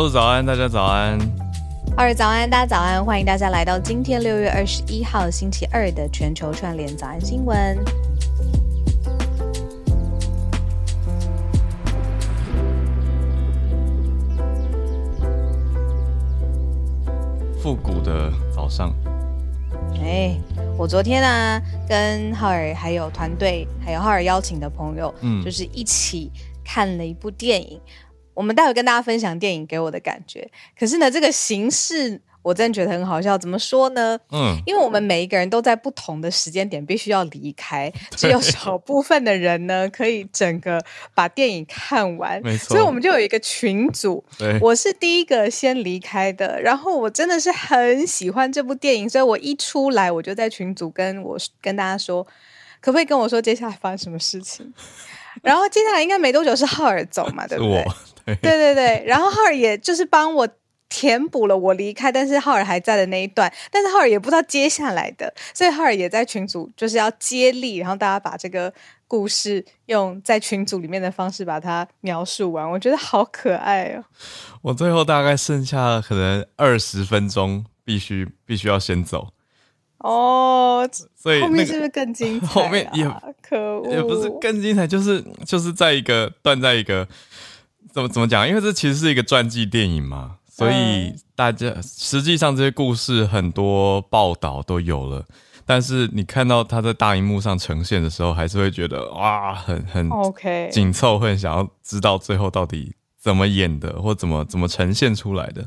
路早安，大家早安。二早安，大家早安，欢迎大家来到今天六月二十一号星期二的全球串联早安新闻。复古的早上，哎，我昨天呢，跟浩尔还有团队，还有浩尔邀请的朋友，嗯，就是一起看了一部电影。我们待会跟大家分享电影给我的感觉。可是呢，这个形式。我真的觉得很好笑，怎么说呢？嗯，因为我们每一个人都在不同的时间点必须要离开，只有少部分的人呢可以整个把电影看完。没错，所以我们就有一个群组。对，我是第一个先离开的，然后我真的是很喜欢这部电影，所以我一出来我就在群组跟我跟大家说，可不可以跟我说接下来发生什么事情？然后接下来应该没多久是浩尔走嘛，对不对？对对对对，然后浩尔也就是帮我。填补了我离开，但是浩尔还在的那一段，但是浩尔也不知道接下来的，所以浩尔也在群组就是要接力，然后大家把这个故事用在群组里面的方式把它描述完，我觉得好可爱哦。我最后大概剩下可能二十分钟，必须必须要先走 哦，所以后面是不是更精彩？后面也可恶，也不是更精彩，就是就是在一个断在一个怎么怎么讲？因为这其实是一个传记电影嘛。所以大家实际上这些故事很多报道都有了，但是你看到它在大荧幕上呈现的时候，还是会觉得哇，很很 OK 紧凑，会想要知道最后到底怎么演的，或怎么怎么呈现出来的，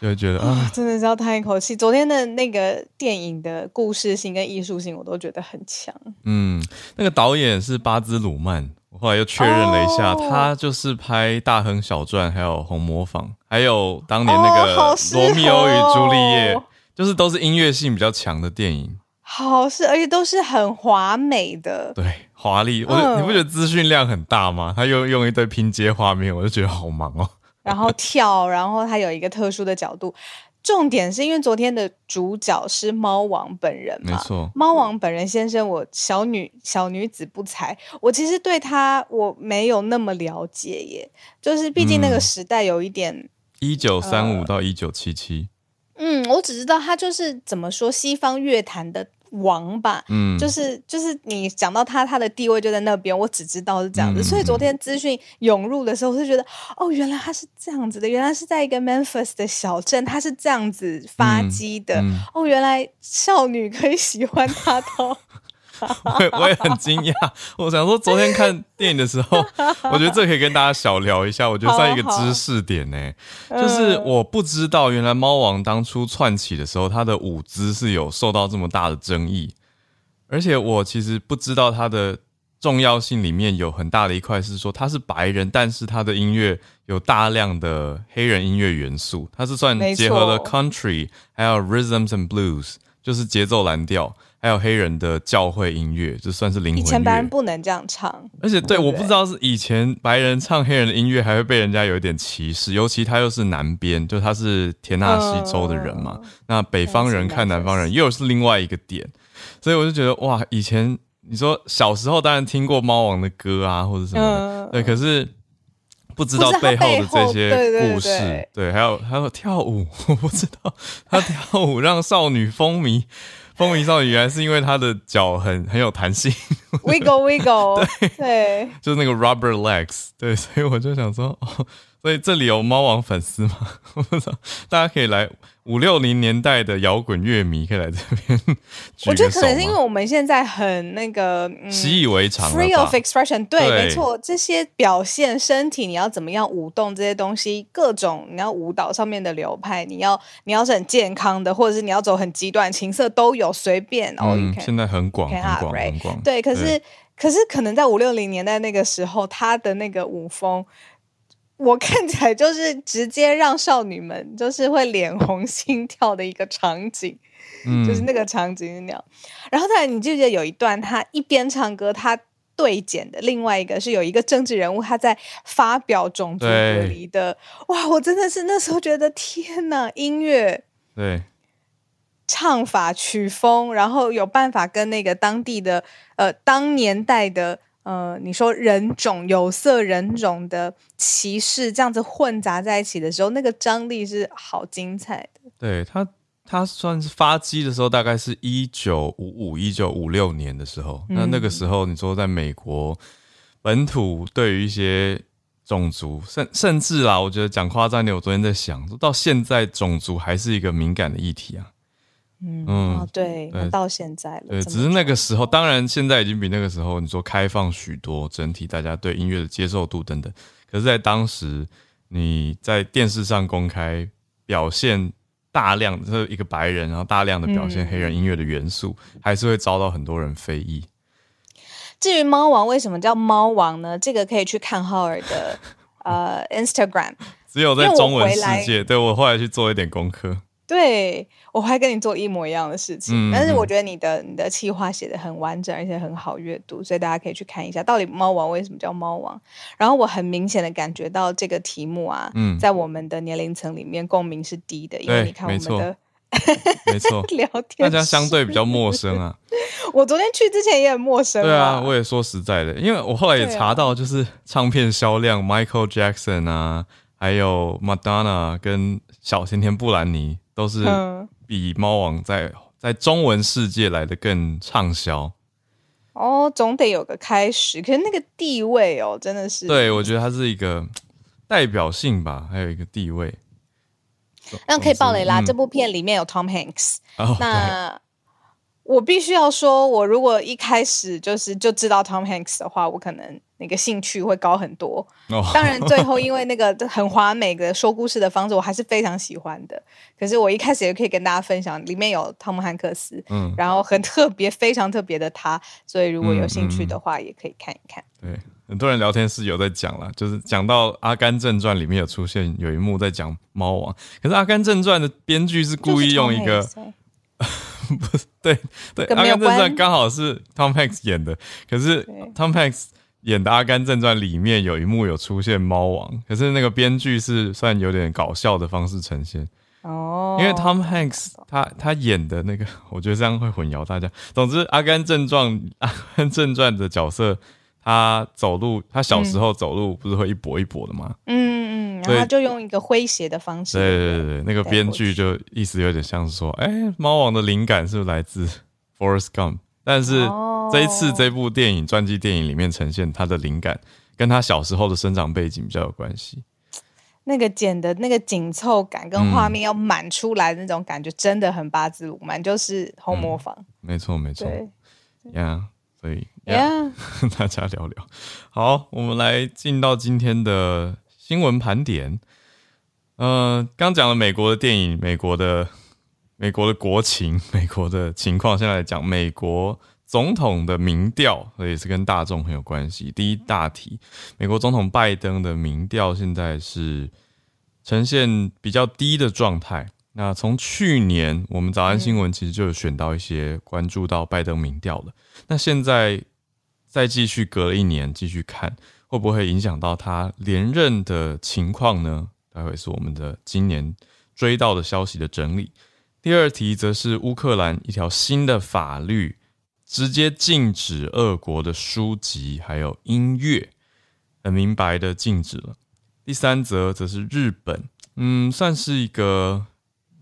就会觉得啊，真的是要叹一口气。昨天的那个电影的故事性跟艺术性，我都觉得很强。嗯，那个导演是巴兹鲁曼。后来又确认了一下，他就是拍《大亨小传》，还有《红模仿》，还有当年那个《罗密欧与朱丽叶》，就是都是音乐性比较强的电影。好是，而且都是很华美的，对，华丽。我你不觉得资讯量很大吗？他又用一堆拼接画面，我就觉得好忙哦。然后跳，然后他有一个特殊的角度。重点是因为昨天的主角是猫王本人嘛？没错，猫王本人先生，我小女小女子不才，我其实对他我没有那么了解耶，就是毕竟那个时代有一点一九三五到一九七七，嗯，我只知道他就是怎么说西方乐坛的。王吧，嗯，就是就是你讲到他，他的地位就在那边，我只知道是这样子，所以昨天资讯涌入的时候，我就觉得，哦，原来他是这样子的，原来是在一个 Memphis 的小镇，他是这样子发迹的，哦，原来少女可以喜欢他的。我我也很惊讶，我想说昨天看电影的时候，我觉得这可以跟大家小聊一下，我觉得算一个知识点呢，就是我不知道原来猫王当初窜起的时候，他的舞姿是有受到这么大的争议，而且我其实不知道他的重要性里面有很大的一块是说他是白人，但是他的音乐有大量的黑人音乐元素，他是算结合了 country 还有 rhythms and blues，就是节奏蓝调。还有黑人的教会音乐，就算是灵魂以前白人不能这样唱，而且对，我不知道是以前白人唱黑人的音乐还会被人家有一点歧视，尤其他又是南边，就他是田纳西州的人嘛。那北方人看南方人又是另外一个点，所以我就觉得哇，以前你说小时候当然听过猫王的歌啊，或者什么，对，可是不知道背后的这些故事，对，还有还有跳舞，我不知道他跳舞让少女风靡。风云少女原来是因为她的脚很很有弹性，wiggle wiggle，对。对，就是那个 rubber legs，对，所以我就想说，哦，所以这里有猫王粉丝吗？大家可以来。五六零年代的摇滚乐迷可以来这边。我觉得可能是因为我们现在很那个习以为常，free of expression。对，没错，这些表现身体，你要怎么样舞动这些东西，各种你要舞蹈上面的流派，你要你要是很健康的，或者是你要走很极端情色都有，随便。嗯，现在很广，很广，很广。对，可是可是可能在五六零年代那个时候，他的那个舞风。我看起来就是直接让少女们就是会脸红心跳的一个场景，嗯，就是那个场景那样。然后再来，你记不记得有一段他一边唱歌，他对剪的另外一个是有一个政治人物他在发表种族隔离的，哇！我真的是那时候觉得天哪，音乐对唱法曲风，然后有办法跟那个当地的呃当年代的。呃，你说人种有色人种的歧视这样子混杂在一起的时候，那个张力是好精彩的。对他，他算是发迹的时候，大概是一九五五、一九五六年的时候。那那个时候，你说在美国本土，对于一些种族，甚甚至啦，我觉得讲夸张点，我昨天在想，到现在种族还是一个敏感的议题啊。嗯哦，对，到现在了。对，只是那个时候，当然现在已经比那个时候你说开放许多，整体大家对音乐的接受度等等。可是，在当时，你在电视上公开表现大量这一个白人，然后大量的表现黑人音乐的元素，还是会遭到很多人非议。至于猫王为什么叫猫王呢？这个可以去看浩尔的呃 Instagram。只有在中文世界，对我后来去做一点功课。对，我会跟你做一模一样的事情，但是我觉得你的你的企划写的很完整，而且很好阅读，所以大家可以去看一下，到底猫王为什么叫猫王。然后我很明显的感觉到这个题目啊，在我们的年龄层里面共鸣是低的，因为你看我们的没错 聊天，大家相对比较陌生啊。我昨天去之前也很陌生，对啊，我也说实在的，因为我后来也查到，就是唱片销量，Michael Jackson 啊，还有 Madonna 跟小甜甜布兰妮。都是比猫王在在中文世界来的更畅销哦，总得有个开始。可是那个地位哦，真的是对我觉得它是一个代表性吧，还有一个地位。那可以爆雷啦！这部片里面有 Tom Hanks，那我必须要说，我如果一开始就是就知道 Tom Hanks 的话，我可能。那个兴趣会高很多，当然最后因为那个很华美的说故事的方式，我还是非常喜欢的。可是我一开始也可以跟大家分享，里面有汤姆汉克斯，嗯，然后很特别、非常特别的他，所以如果有兴趣的话，也可以看一看。对，很多人聊天室有在讲了，就是讲到《阿甘正传》里面有出现有一幕在讲猫王，可是《阿甘正传》的编剧是故意用一个，不是对对，《阿甘正传》刚好是 Tom Hanks 演的，可是 Tom Hanks。演的《阿甘正传》里面有一幕有出现猫王，可是那个编剧是算有点搞笑的方式呈现哦，因为 Tom Hanks 他他演的那个，我觉得这样会混淆大家。总之，《阿甘正传》《阿甘正传》的角色，他走路，他小时候走路不是会一跛一跛的吗？嗯嗯，然后就用一个诙谐的方式。对对对，那个编剧就意思有点像是说，哎，猫王的灵感是不是来自 Forrest Gump？但是。这一次这部电影传记电影里面呈现他的灵感，跟他小时候的生长背景比较有关系。那个剪的那个紧凑感跟画面要满出来的那种感觉，真的很八字鲁曼，就是红模仿。没错没错，呀，所以呀，大家聊聊。好，我们来进到今天的新闻盘点。嗯，刚讲了美国的电影，美国的美国的国情，美国的情况，现在来讲美国。总统的民调，也是跟大众很有关系。第一大题，美国总统拜登的民调现在是呈现比较低的状态。那从去年，我们早安新闻其实就有选到一些关注到拜登民调的。那现在再继续隔了一年继续看，会不会影响到他连任的情况呢？待会是我们的今年追到的消息的整理。第二题则是乌克兰一条新的法律。直接禁止俄国的书籍还有音乐，很明白的禁止了。第三则则是日本，嗯，算是一个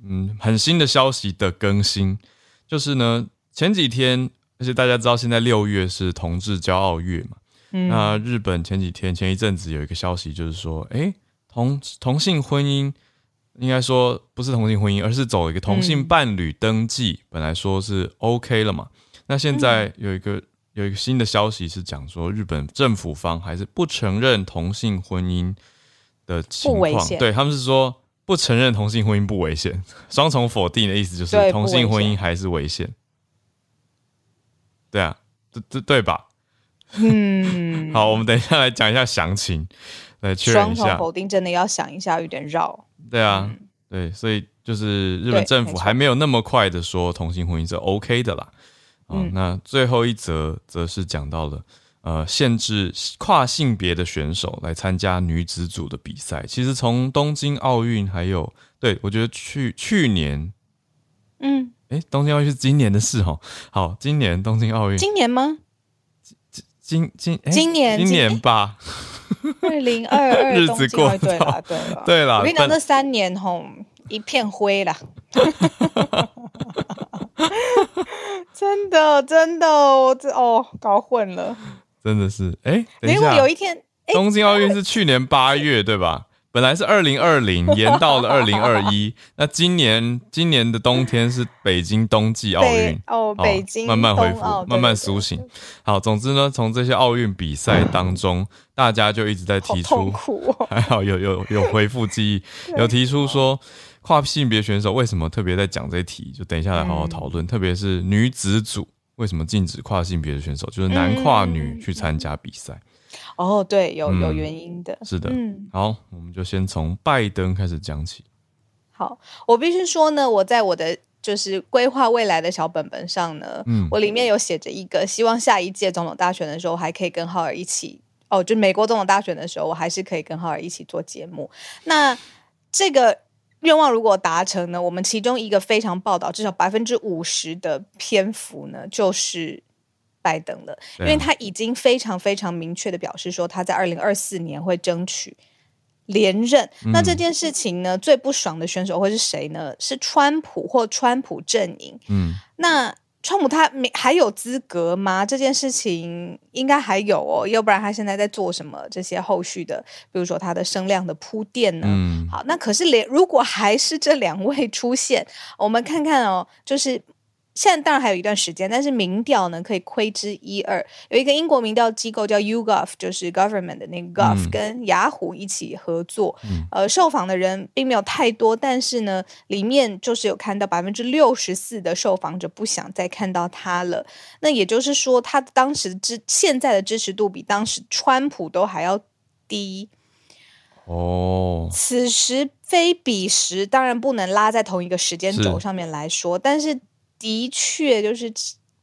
嗯很新的消息的更新，就是呢前几天，而且大家知道现在六月是同志骄傲月嘛，那日本前几天前一阵子有一个消息，就是说，哎，同同性婚姻应该说不是同性婚姻，而是走一个同性伴侣登记，本来说是 OK 了嘛。那现在有一个有一个新的消息是讲说，日本政府方还是不承认同性婚姻的情况，对他们是说不承认同性婚姻不危险，双重否定的意思就是同性婚姻还是危险。对啊，这这对吧？嗯，好，我们等一下来讲一下详情，来确认一下。双重否定真的要想一下，有点绕。对啊，对，所以就是日本政府还没有那么快的说同性婚姻是 OK 的啦。啊，那最后一则则是讲到了，呃，限制跨性别的选手来参加女子组的比赛。其实从东京奥运，还有对我觉得去去年，嗯，哎，东京奥运是今年的事哦。好，今年东京奥运，今年吗？今今今诶今年今年吧，二零二二日子过对到了对了对了我跟你讲，这三年吼一片灰啦。真的，真的，我这哦搞混了。真的是哎，等一因为下，有一天，哎，东京奥运是去年八月对吧？本来是二零二零，延到了二零二一。那今年今年的冬天是北京冬季奥运哦北京慢慢恢复慢慢苏醒。好，总之呢，从这些奥运比赛当中，大家就一直在提出。还好有有有恢复记忆，有提出说跨性别选手为什么特别在讲这一题，就等一下来好好讨嗯论。特别是女子组为什么禁止跨性别的选手，就是男跨女嗯去参加比赛。哦，对，有有嗯原因的。是的，嗯，好，我们就先从拜登开始讲起。好，我必须说呢，我在我的就是规划未来的小本本上呢，嗯我里面有写着一个，希望下一届总统大选的时候还可以跟浩尔一起。哦，就美国总统大选的时候，我还是可以跟浩尔一起做节目。那这个愿望如果达成呢，我们其中一个非常报道，至少百分之五十的篇幅呢，就是拜登了，因为他已经非常非常明确的表示说，他在二零二四年会争取连任。那这件事情呢，最不爽的选手会是谁呢？是川普或川普阵营。嗯，那川普他没还有资格吗？这件事情应该还有哦，要不然他现在在做什么？这些后续的，比如说他的声量的铺垫呢？嗯好，那可是连如果还是这两位出现，我们看看哦，就是。现在当然还有一段时间，但是民调呢可以窥之一二。有一个英国民调机构叫 YouGov，就是 government 的那个 Gov，、嗯跟雅虎一起合作。嗯呃，受访的人并没有太多，但是呢，里面就是有看到百分之六十四的受访者不想再看到他了。那也就是说，他当时支现在的支持度比当时川普都还要低。哦，此时非彼时，当然不能拉在同一个时间轴上面来说，但是的确就是，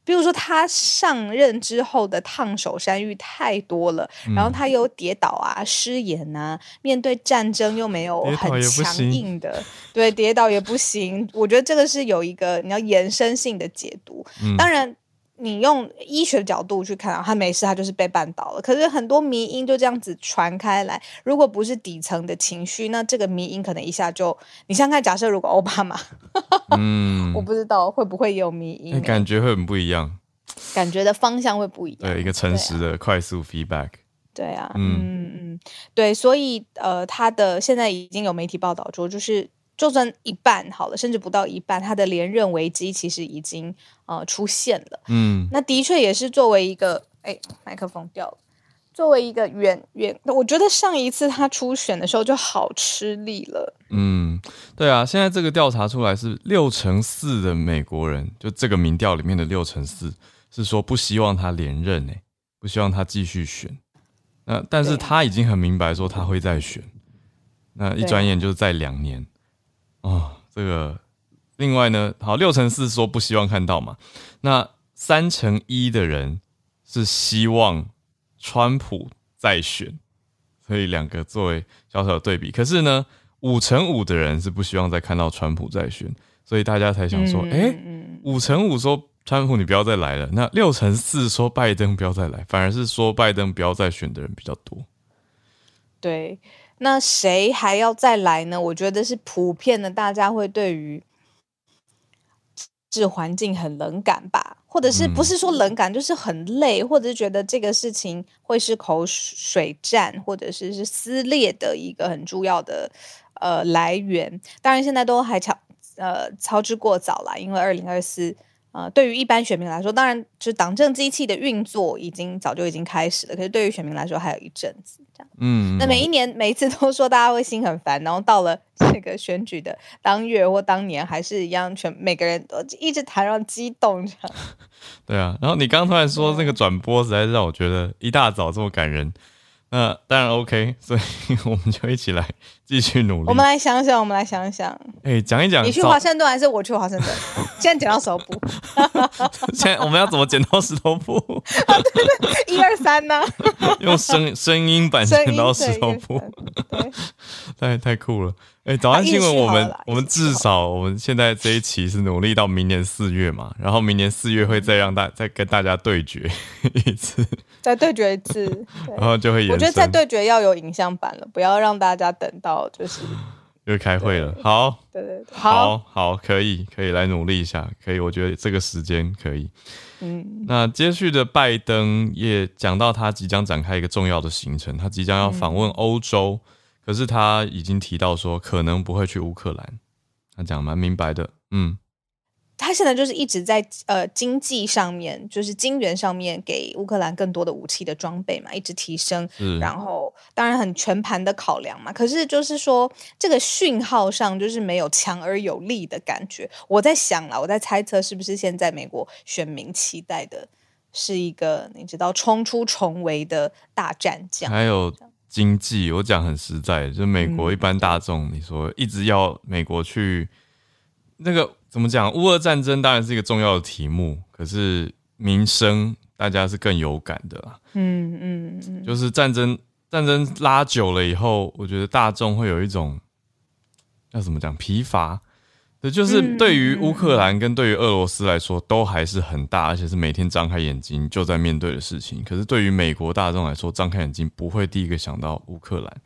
比如说他上任之后的烫手山芋太多了，嗯然后他又跌倒啊、失言啊，面对战争又没有很强硬的，对，跌倒也不行。我觉得这个是有一个你要延伸性的解读，嗯当然。你用医学的角度去看啊，他没事，他就是被绊倒了。可是很多迷因就这样子传开来，如果不是底层的情绪，那这个迷因可能一下就……你想想看，假设如果奥巴马，嗯 我，不知道会不会有迷因、感觉会很不一样。感觉的方向会不一样。对，一个诚实的快速 feedback。对啊，嗯嗯嗯嗯，对，所以呃，他的现在已经有媒体报道说，就是就算一半好了，甚至不到一半，他的连任危机其实已经呃出现了。嗯，那的确也是作为一个，哎，麦克风掉了。作为一个远远，我觉得上一次他初选的时候就好吃力了。嗯，对啊，现在这个调查出来是六成四的美国人，就这个民调里面的六成四是说不希望他连任，诶，不希望他继续选。那但是他已经很明白说他会再选，那一转眼就是在两年哦。这个另外呢，好，六成四说不希望看到嘛，那三成一的人是希望川普再选，所以两个作为小小的对比。可是呢，五成五的人是不希望再看到川普再选，所以大家才想说，嗯哎、嗯，五成五说川普你不要再来了，那六成四说拜登不要再来，反而是说拜登不要再选的人比较多。对。那谁还要再来呢？我觉得是普遍的，大家会对于治环境很冷感吧，或者是嗯不是说冷感，就是很累，或者是觉得这个事情会是口水战，或者是是撕裂的一个很重要的呃来源。当然，现在都还超呃操之过早啦，因为二零二四。呃，对于一般选民来说，当然就是党政机器的运作已经早就已经开始了，可是对于选民来说还有一阵子这样。嗯，那每一年每一次都说大家会心很烦，然后到了这个选举的当月或当年，还是一样全每个人都一直谈到激动这样。对啊。然后你刚刚突然说那个转播，实在是让我觉得一大早这么感人。那当然 OK，所以我们就一起来继续努力。我们来想想，我们来想想，哎讲一讲，你去华盛顿还是我去华盛顿？现在剪刀石头布，现在我们要怎么剪刀石头布？对对一二三呢？用声声音版剪刀石头布，对，太太酷了。哎，早安新闻，我们我们至少我们现在这一期是努力到明年四月嘛，然后明年四月会再让大再跟大家对决一次，再对决一次。然后就会延伸。我觉得再对决要有影像版了，不要让大家等到就是 又开会了。好，对对对，好，好，可以，可以来努力一下，可以，我觉得这个时间可以。嗯，那接续的拜登也讲到他即将展开一个重要的行程，他即将要访问欧洲，可是他已经提到说可能不会去乌克兰，他讲蛮明白的，嗯。他现在就是一直在呃经济上面，就是金元上面给乌克兰更多的武器的装备嘛，一直提升，是然后当然很全盘的考量嘛。可是就是说这个讯号上就是没有强而有力的感觉。我在想了，我在猜测是不是现在美国选民期待的是一个你知道冲出重围的大战将。还有经济，我讲很实在，就是美国一般大众，你说一直要美国去那个怎么讲？乌俄战争当然是一个重要的题目，可是民生大家是更有感的啦。嗯嗯嗯，就是战争战争拉久了以后，我觉得大众会有一种要怎么讲疲乏。对，就是对于乌克兰跟对于俄罗斯来说，都还是很大，而且是每天张开眼睛就在面对的事情。可是对于美国大众来说，张开眼睛不会第一个想到乌克兰，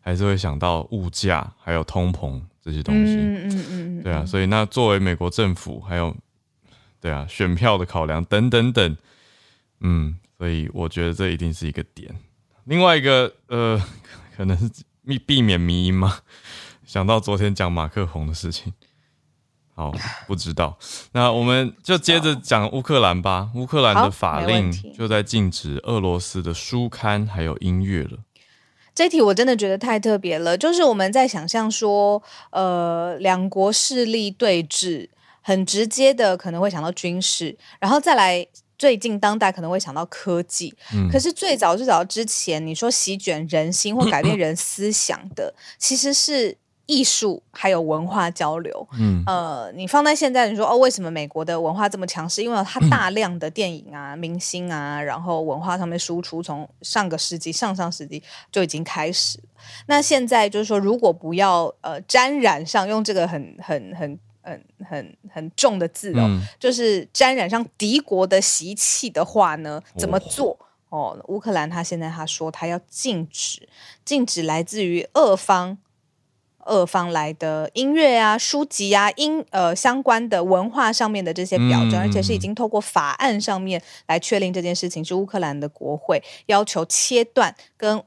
还是会想到物价还有通膨这些东西。嗯嗯嗯，对啊，所以那作为美国政府还有对啊选票的考量等等等，嗯，所以我觉得这一定是一个点。另外一个呃，可能是避避免迷因嘛？想到昨天讲马克宏的事情，好不知道。那我们就接着讲乌克兰吧。乌克兰的法令就在禁止俄罗斯的书刊还有音乐了。这一题我真的觉得太特别了，就是我们在想象说，呃，两国势力对峙，很直接的可能会想到军事，然后再来最近当代可能会想到科技。嗯可是最早最早之前，你说席卷人心或改变人思想的，其实是艺术还有文化交流。嗯呃，你放在现在，你说哦，为什么美国的文化这么强势？因为它大量的电影啊、明星啊，然后文化上面输出，从上个世纪、上上世纪就已经开始了。那现在就是说，如果不要呃沾染上，用这个很很很很很很重的字哦，嗯就是沾染上敌国的习气的话呢，怎么做？哦，乌克兰他现在他说他要禁止禁止来自于俄方俄方来的音乐啊、书籍啊、音呃相关的文化上面的这些表征，嗯而且是已经透过法案上面来确定这件事情，是乌克兰的国会要求切断跟。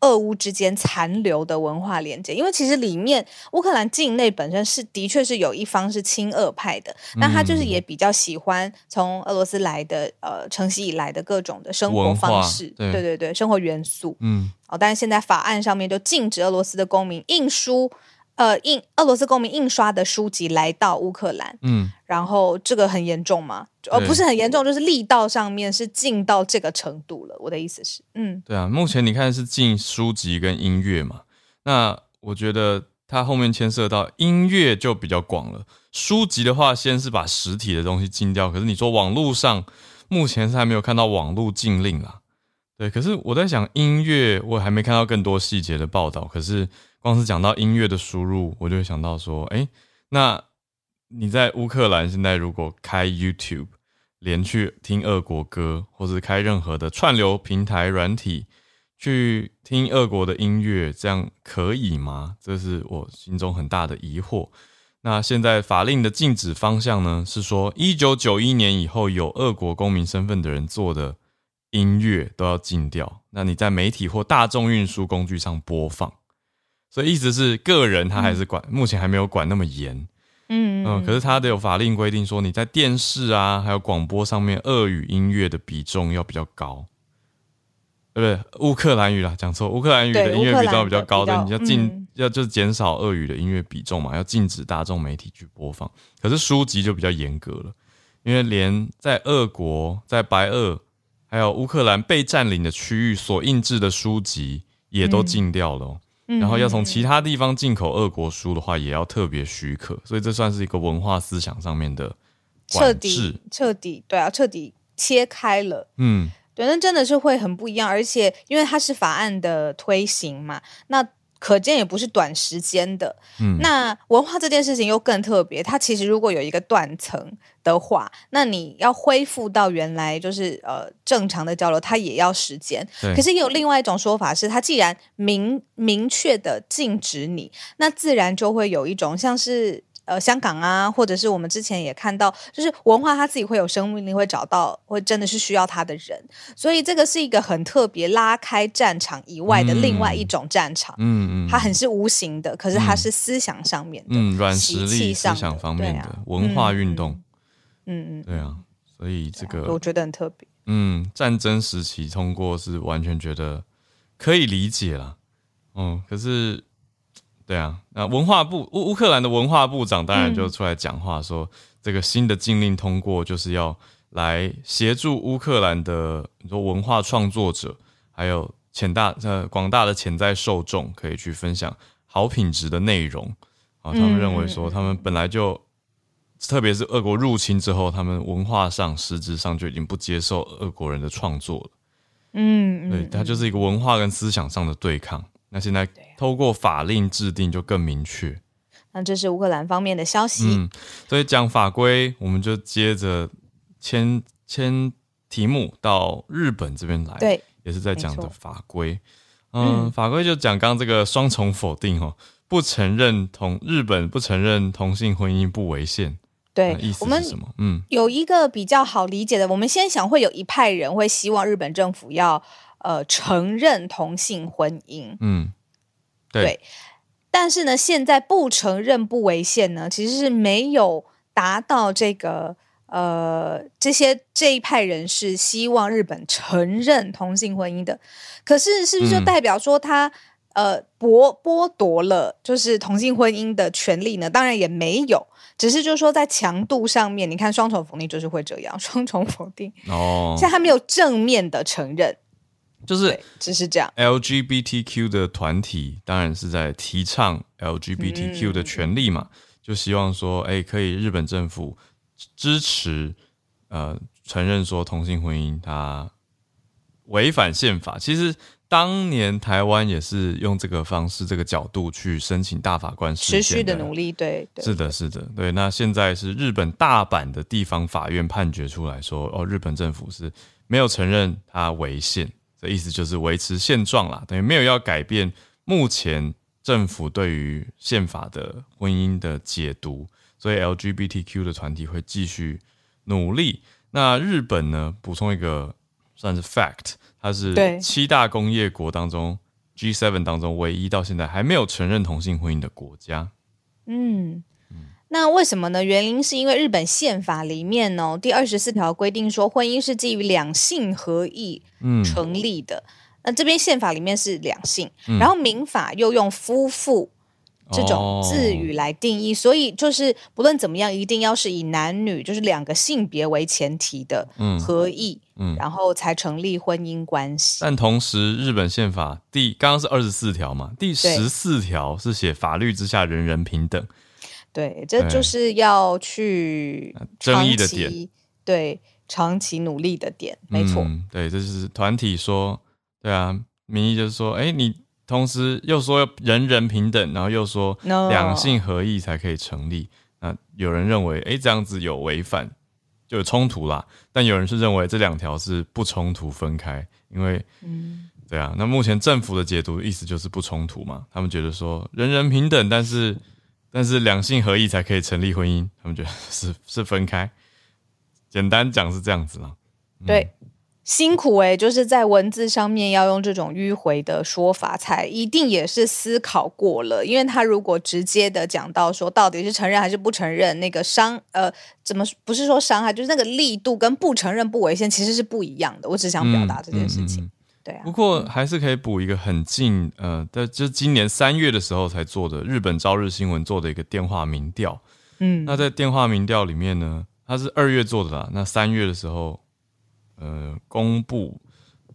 俄乌之间残留的文化连接，因为其实里面乌克兰境内本身是的确是有一方是亲俄派的，那他就是也比较喜欢从俄罗斯来的呃承袭以来的各种的生活方式，对。对对对，生活元素。嗯。哦，但是现在法案上面就禁止俄罗斯的公民印书，呃，印俄罗斯公民印刷的书籍来到乌克兰，嗯，然后这个很严重吗？呃，对不是很严重，就是力道上面是禁到这个程度了。我的意思是，嗯对啊，目前你看是进书籍跟音乐嘛，那我觉得它后面牵涉到音乐就比较广了。书籍的话，先是把实体的东西禁掉，可是你说网络上目前是还没有看到网络禁令啦。对，可是我在想音乐，我还没看到更多细节的报道。可是光是讲到音乐的输入，我就会想到说，哎，那你在乌克兰现在如果开 YouTube，连去听俄国歌，或是开任何的串流平台软体去听俄国的音乐，这样可以吗？这是我心中很大的疑惑。那现在法令的禁止方向呢，是说一九九一年以后有俄国公民身份的人做的音乐都要禁掉。那你在媒体或大众运输工具上播放，所以意思是个人他还是管，目前还没有管那么严。嗯嗯，可是他的有法令规定说，你在电视啊，还有广播上面，俄语音乐的比重要比较高，对不对？乌克兰语啦，讲错，乌克兰语的音乐比重比较高的，的你要禁、嗯要就是减少俄语的音乐比重嘛，要禁止大众媒体去播放。可是书籍就比较严格了，因为连在俄国、在白俄还有乌克兰被占领的区域所印制的书籍也都禁掉了、哦。嗯然后要从其他地方进口俄国书的话，也要特别许可，所以这算是一个文化思想上面的彻管制底。彻底对啊，彻底切开了。嗯，对，那真的是会很不一样，而且因为它是法案的推行嘛，那可见也不是短时间的。嗯，那文化这件事情又更特别，它其实如果有一个断层的话，那你要恢复到原来就是呃正常的交流，它也要时间。对可是也有另外一种说法是，它既然明明确的禁止你，那自然就会有一种像是。呃，香港啊，或者是我们之前也看到，就是文化它自己会有生命力，会找到，会真的是需要它的人，所以这个是一个很特别拉开战场以外的另外一种战场。嗯嗯，它很是无形的，可是它是思想上面的，嗯软实力思想方面的啊文化运动，嗯嗯，对啊，所以这个我觉得很特别。嗯，战争时期通过是完全觉得可以理解啦。嗯，可是，对啊，那文化部乌乌克兰的文化部长当然就出来讲话说，这个新的禁令通过就是要来协助乌克兰的你说文化创作者，还有潜大呃广大的潜在受众，可以去分享好品质的内容。啊，他们认为说，他们本来就特别是俄国入侵之后，他们文化上、实质上就已经不接受俄国人的创作了。嗯对，它就是一个文化跟思想上的对抗。那现在透过法令制定就更明确。那这是乌克兰方面的消息。嗯，所以讲法规，我们就接着迁迁题目到日本这边来。对，也是在讲的法规。嗯，法规就讲刚刚这个双重否定哦，不承认同日本不承认同性婚姻不违宪。对意，思是什么？嗯有一个比较好理解的，我们先想会有一派人会希望日本政府要呃承认同性婚姻，嗯，对对但是呢，现在不承认不违宪呢，其实是没有达到这个呃这些这一派人士希望日本承认同性婚姻的。可是是不是就嗯代表说他、呃剥剥夺了就是同性婚姻的权利呢？当然也没有，只是就是说在强度上面，你看双重否定就是会这样，双重否定，哦现，在他没有正面的承认，就是对，只是这样。LGBTQ 的团体当然是在提倡 LGBTQ 的权利嘛，就希望说，哎、可以日本政府支持呃承认说同性婚姻它违反宪法。其实当年台湾也是用这个方式、这个角度去申请大法官持续的努力，对对，是的，是的，对。那现在是日本大阪的地方法院判决出来说，哦，日本政府是没有承认它违宪，这意思就是维持现状啦，等于没有要改变目前政府对于宪法的婚姻的解读，所以 LGBTQ 的团体会继续努力。那日本呢，补充一个算是 fact，它是七大工业国当中 G7 当中唯一到现在还没有承认同性婚姻的国家。嗯，那为什么呢？原因是因为日本宪法里面哦，第二十四条规定说，婚姻是基于两性合意嗯，成立的。那这边宪法里面是两性，嗯然后民法又用夫妇这种字语来定义，所以就是不论怎么样，一定要是以男女就是两个性别为前提的嗯合意，嗯然后才成立婚姻关系。但同时，日本宪法第刚刚是二十四条嘛，第十四条是写法律之下人人平等。对，这就是要去争议的长期，对长期努力的点，没错。嗯，对，这就是团体说，对啊，民意就是说，哎，你同时又说人人平等，然后又说两性合意才可以成立。那有人认为，哎，这样子有违反，就有冲突啦。但有人是认为这两条是不冲突分开，因为嗯，对啊，那目前政府的解读意思就是不冲突嘛，他们觉得说人人平等，但是但是两性合意才可以成立婚姻，他们觉得是是分开。简单讲是这样子啦。对，辛苦诶、就是在文字上面要用这种迂回的说法，才一定也是思考过了。因为他如果直接的讲到说到底是承认还是不承认，那个伤呃怎么不是说伤害，就是那个力度跟不承认不违宪其实是不一样的。我只想表达这件事情。嗯嗯嗯对啊不，过还是可以补一个很近，呃，在就是今年三月的时候才做的日本朝日新闻做的一个电话民调。嗯，那在电话民调里面呢，它是二月做的啦。那三月的时候，呃，公布，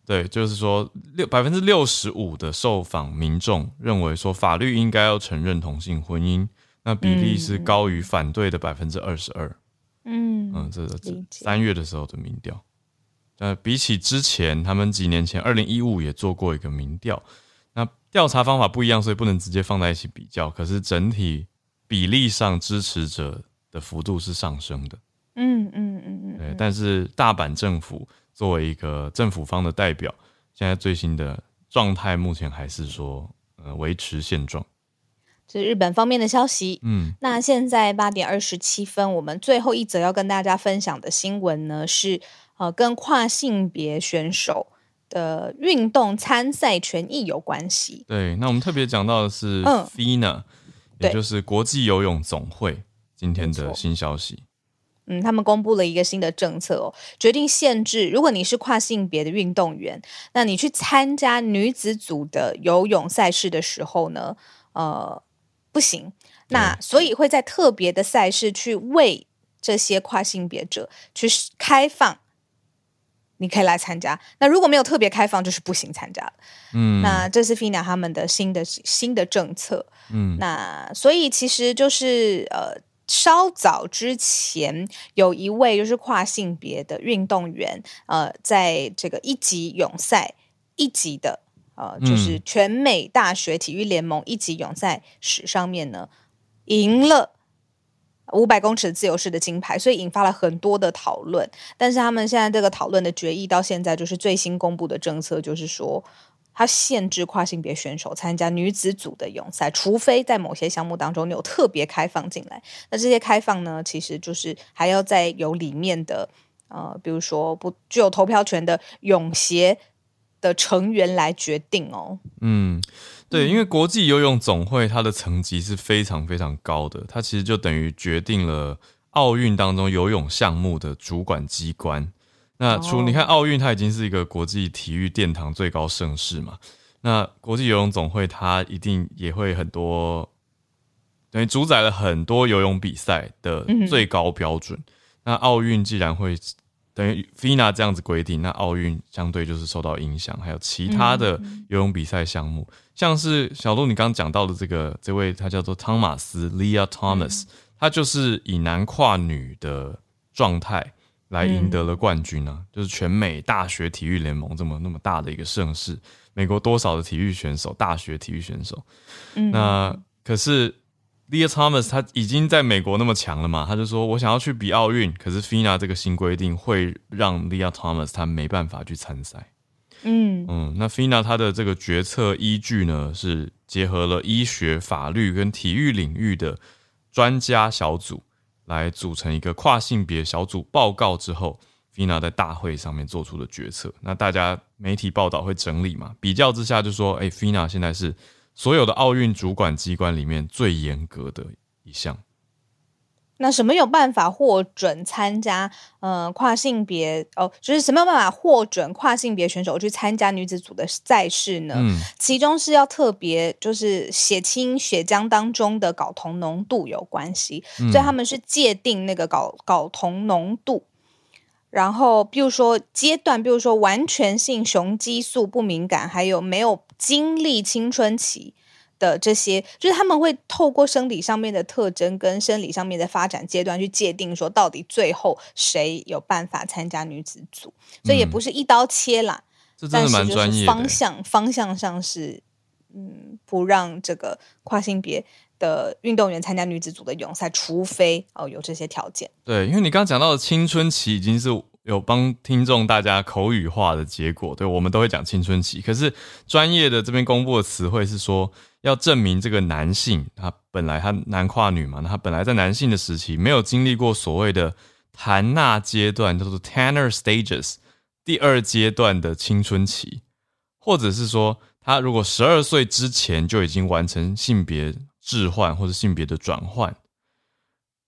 对，就是说六百分之六十五的受访民众认为说法律应该要承认同性婚姻，那比例是高于反对的百分之二十二。嗯嗯，这这理解三月的时候的民调。呃，比起之前，他们几年前二零一五也做过一个民调，那调查方法不一样，所以不能直接放在一起比较。可是整体比例上支持者的幅度是上升的。嗯嗯嗯嗯，对。但是大阪政府作为一个政府方的代表，现在最新的状态目前还是说，呃，维持现状。这是日本方面的消息。嗯，那现在八点二十七分，我们最后一则要跟大家分享的新闻呢，是呃，跟跨性别选手的运动参赛权益有关系。对，那我们特别讲到的是 FINA，也就是国际游泳总会今天的新消息。嗯，他们公布了一个新的政策哦，决定限制，如果你是跨性别的运动员，那你去参加女子组的游泳赛事的时候呢，呃。不行，那所以会在特别的赛事去为这些跨性别者去开放，你可以来参加。那如果没有特别开放，就是不行参加的。嗯，那这是 FINA 他们的新的新的政策。嗯，那所以其实就是呃，稍早之前有一位就是跨性别的运动员，呃，在这个一级泳赛一级的。呃，就是全美大学体育联盟一级泳赛史上面呢，赢了五百公尺自由式的金牌，所以引发了很多的讨论。但是他们现在这个讨论的决议到现在就是最新公布的政策，就是说它限制跨性别选手参加女子组的泳赛，除非在某些项目当中有特别开放进来。那这些开放呢，其实就是还要再有里面的呃，比如说不具有投票权的泳协。的成员来决定哦。嗯，对，因为国际游泳总会它的层级是非常非常高的，它其实就等于决定了奥运当中游泳项目的主管机关。那除你看奥运，它已经是一个国际体育殿堂最高盛事嘛。那国际游泳总会它一定也会很多，等于主宰了很多游泳比赛的最高标准。那奥运既然会。等于 FINA 这样子规定，那奥运相对就是受到影响，还有其他的游泳比赛项目，像是小鹿你刚刚讲到的这个这位，他叫做汤马斯 Leah Thomas，他就是以男跨女的状态来赢得了冠军呢，就是全美大学体育联盟这么那么大的一个盛事，美国多少的体育选手，大学体育选手，那可是。Leah Thomas 他已经在美国那么强了嘛？他就说我想要去比奥运，可是 FINA 这个新规定会让 Leah Thomas 他没办法去参赛。嗯嗯，那 FINA 他的这个决策依据呢，是结合了医学、法律跟体育领域的专家小组来组成一个跨性别小组报告之后，FINA 在大会上面做出的决策。那大家媒体报道会整理嘛？比较之下就说，哎，FINA 现在是。所有的奥运主管机关里面最严格的一项。那什么有办法获准参加？呃，跨性别哦，就是什么有办法获准跨性别选手去参加女子组的赛事呢？嗯，其中是要特别就是血清血浆当中的睾酮浓度有关系，所以他们是界定那个睾睾酮浓度。然后，比如说阶段，比如说完全性雄激素不敏感，还有没有经历青春期的这些，就是他们会透过生理上面的特征跟生理上面的发展阶段去界定，说到底最后谁有办法参加女子组，所以也不是一刀切啦。这真的蛮专业。方向方向上是，嗯，不让这个跨性别的运动员参加女子组的泳赛，除非哦有这些条件。对，因为你刚刚讲到的青春期已经是有帮听众大家口语化的结果，对我们都会讲青春期。可是专业的这边公布的词汇是说，要证明这个男性他本来他男跨女嘛，他本来在男性的时期没有经历过所谓的谭纳阶段，叫做 Tanner Stages，第二阶段的青春期，或者是说他如果十二岁之前就已经完成性别。置换或者性别的转换，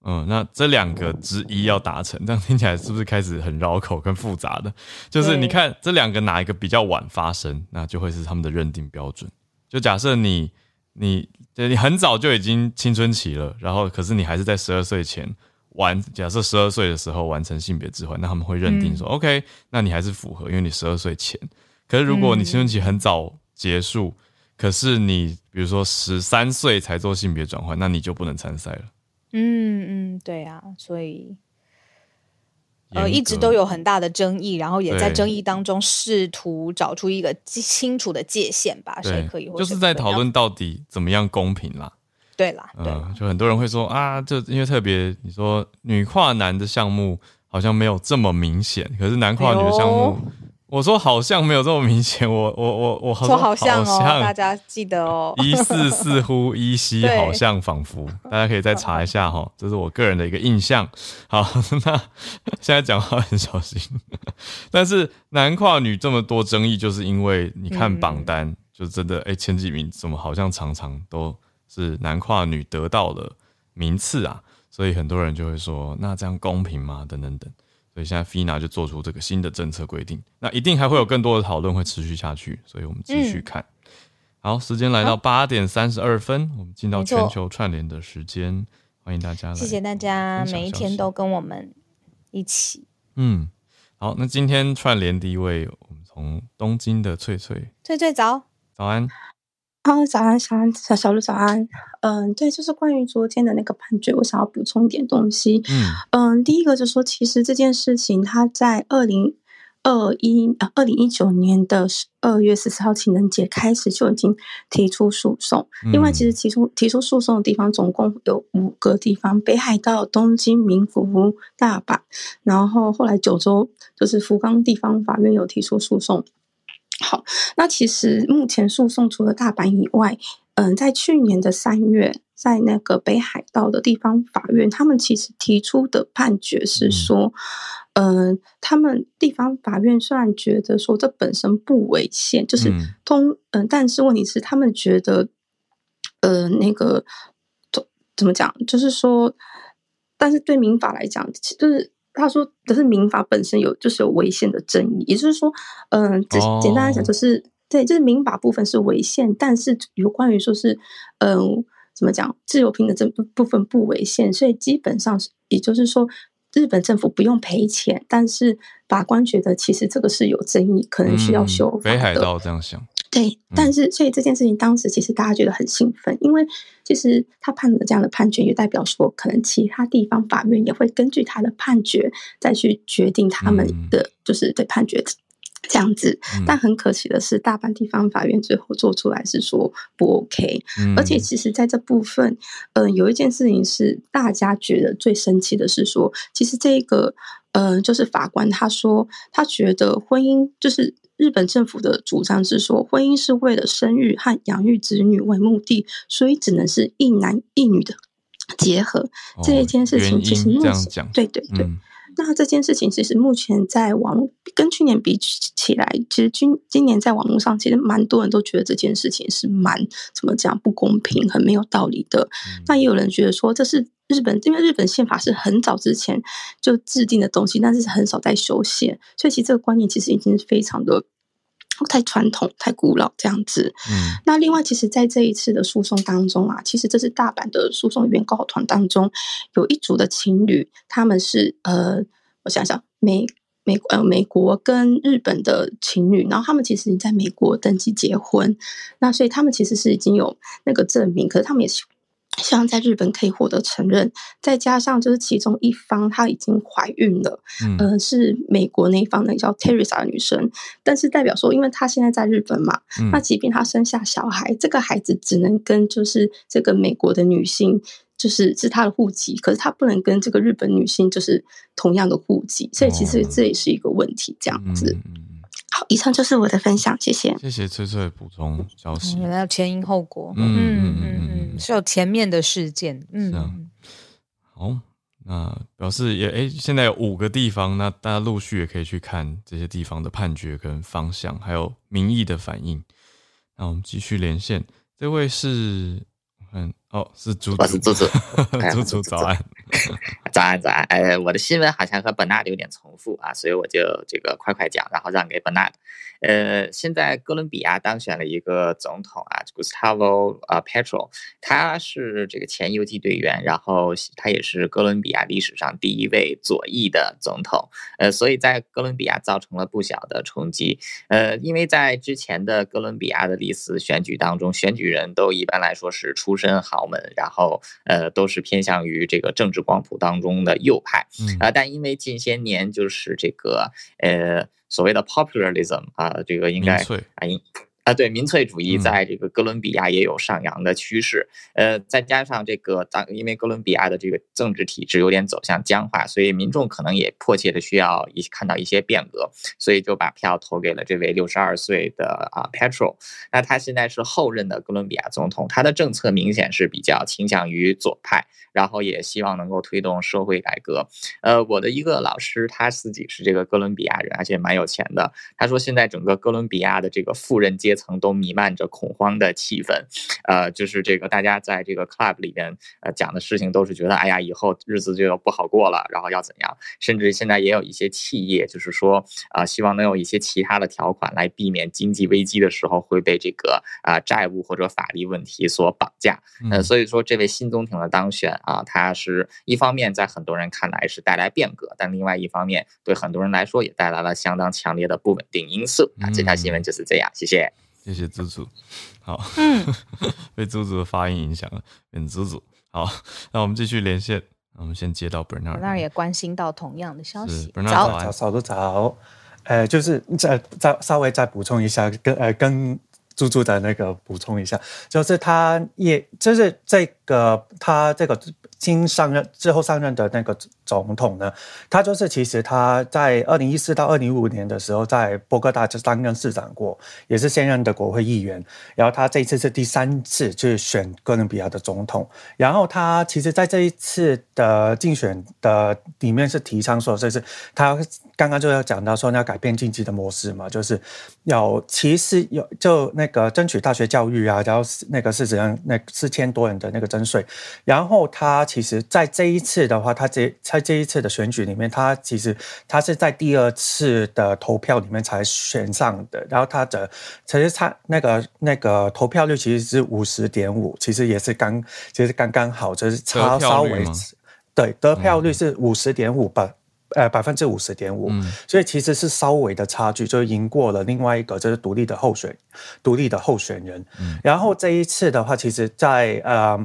嗯，那这两个之一要达成，这样听起来是不是开始很绕口、跟复杂的？就是你看这两个哪一个比较晚发生，那就会是他们的认定标准。就假设你你你很早就已经青春期了，然后可是你还是在十二岁前完，假设十二岁的时候完成性别置换，那他们会认定说，OK，那你还是符合，因为你十二岁前。可是如果你青春期很早结束，可是你，比如说十三岁才做性别转换，那你就不能参赛了。嗯嗯，对啊，所以呃一直都有很大的争议，然后也在争议当中试图找出一个清楚的界限吧，谁可以，就是在讨论到底怎么样公平啦。对啦，嗯，就很多人会说啊，就因为特别你说女跨男的项目好像没有这么明显，可是男跨女的项目。我说好像没有这么明显，我我我我说好像哦，大家记得哦，疑似似乎依稀好像仿佛，大家可以再查一下哈，这是我个人的一个印象。好，那现在讲话很小心，但是男跨女这么多争议，就是因为你看榜单，就真的哎前几名怎么好像常常都是男跨女得到了名次啊，所以很多人就会说，那这样公平吗？等等等。所以现在 FINA 就做出这个新的政策规定，那一定还会有更多的讨论会持续下去，所以我们继续看。好，时间来到八点三十二分，我们进到全球串联的时间，欢迎大家。谢谢大家，每一天都跟我们一起。嗯，好，那今天串联第一位，我们从东京的翠翠，翠翠早，早安。好，早安，早安，小小鹿，早安。嗯，对，就是关于昨天的那个判决，我想要补充一点东西。嗯嗯，第一个就是说，其实这件事情，它在二零二一呃二零一九年的二月十四号情人节开始就已经提出诉讼。另外，其实提出提出诉讼的地方总共有五个地方：北海道、东京、名古屋、大阪。然后后来九州就是福冈地方法院有提出诉讼。好，那其实目前诉讼除了大阪以外，嗯，在去年的三月，在那个北海道的地方法院，他们其实提出的判决是说，嗯，他们地方法院虽然觉得说这本身不违宪，就是通，嗯，但是问题是他们觉得，呃，那个怎怎么讲，就是说，但是对民法来讲，就是。他说的是民法本身有就是有违宪的争议，也就是说，嗯，简简单来讲就是对，就是民法部分是违宪，但是有关于说是，嗯，怎么讲自由平等这部分不违宪，所以基本上是，也就是说，日本政府不用赔钱，但是法官觉得其实这个是有争议，可能需要修法北海道这样想。对，但是所以这件事情当时其实大家觉得很兴奋，因为其实他判了这样的判决，也代表说可能其他地方法院也会根据他的判决再去决定他们的就是对判决这样子。但很可惜的是，大阪地方法院最后做出来是说不 OK，而且其实在这部分，嗯，有一件事情是大家觉得最生气的是说，其实这个，嗯，就是法官他说他觉得婚姻就是。日本政府的主张是说，婚姻是为了生育和养育子女为目的，所以只能是一男一女的结合。这一件事情其实目前对对对，那这件事情其实目前在网络跟去年比起来，其实今今年在网络上其实蛮多人都觉得这件事情是蛮怎么讲不公平、很没有道理的。那也有人觉得说这是。日本因为日本宪法是很早之前就制定的东西，但是很少在修宪，所以其实这个观念其实已经是非常的太传统、太古老这样子。嗯，那另外，其实，在这一次的诉讼当中啊，其实这是大阪的诉讼原告团当中有一组的情侣，他们是呃，我想想，美美呃美国跟日本的情侣，然后他们其实已经在美国登记结婚，那所以他们其实是已经有那个证明，可是他们也是。希望在日本可以获得承认，再加上就是其中一方她已经怀孕了，嗯，是美国那一方的叫 Teresa 的女生，但是代表说，因为她现在在日本嘛，那即便她生下小孩，这个孩子只能跟就是这个美国的女性，就是是她的户籍，可是她不能跟这个日本女性就是同样的户籍，所以其实这也是一个问题，这样子。好，以上就是我的分享，谢谢。谢谢翠翠补充消息。原来前因后果，嗯嗯嗯嗯，是有前面的事件，嗯。好，那表示也哎，现在有五个地方，那大家陆续也可以去看这些地方的判决跟方向，还有民意的反应。那我们继续连线，这位是。嗯，哦，是猪，我是猪猪，猪猪早安，早安早安，哎，我的新闻好像和本纳的有点重复啊，所以我就这个快快讲，然后让给本纳。呃，现在哥伦比亚当选了一个总统啊，Gustavo 啊 Petro，他是这个前游击队员，然后他也是哥伦比亚历史上第一位左翼的总统，呃，所以在哥伦比亚造成了不小的冲击。呃，因为在之前的哥伦比亚的历次选举当中，选举人都一般来说是出身豪门，然后呃都是偏向于这个政治光谱当中。中的右派，嗯啊，但因为近些年就是这个呃所谓的 popularism 啊，这个应该啊应。啊，对，民粹主义嗯在这个哥伦比亚也有上扬的趋势，呃，再加上这个当因为哥伦比亚的这个政治体制有点走向僵化，所以民众可能也迫切的需要一看到一些变革，所以就把票投给了这位六十二岁的啊 Petro。那他现在是后任的哥伦比亚总统，他的政策明显是比较倾向于左派，然后也希望能够推动社会改革。呃，我的一个老师他自己是这个哥伦比亚人，而且蛮有钱的。他说现在整个哥伦比亚的这个富人阶层都弥漫着恐慌的气氛，呃，就是这个大家在这个 club 里边呃讲的事情都是觉得，哎呀，以后日子就要不好过了，然后要怎样？甚至现在也有一些企业就是说啊、希望能有一些其他的条款来避免经济危机的时候会被这个啊、债务或者法律问题所绑架。呃，嗯所以说这位新总统的当选啊，他是一方面在很多人看来是带来变革，但另外一方面对很多人来说也带来了相当强烈的不稳定因素啊。这条新闻就是这样，谢谢。谢谢猪猪，好，嗯，被猪猪的发音影响了，变猪猪。好，那我们继续连线，我们先接到 Bernard，那儿也关心到同样的消是息。Bernard 早早早都早，呃，就是再再稍微再补充一下，跟呃跟猪猪的那个补充一下，就是他也就是这个他这个新上任之后上任的那个总统呢，他就是其实他在二零一四到二零一五年的时候，在波哥大就担任市长过，也是现任的国会议员。然后他这一次是第三次去选哥伦比亚的总统。然后他其实在这一次的竞选的里面是提倡说，就是他刚刚就要讲到说要改变经济的模式嘛，就是要其实有就那个争取大学教育啊，然后那个是怎样那四千多人的那个征税，然后他其实在这一次的话，他这在这一次的选举里面，他其实他是在第二次的投票里面才选上的，然后他的其实他那个那个投票率其实是五十点五，其实也是刚其实刚刚好，就是差稍微对得票率是五十点五百。呃，百分之五十点五，嗯所以其实是稍微的差距，就赢过了另外一个就是独立的候选独立的候选人。嗯然后这一次的话，其实在，呃，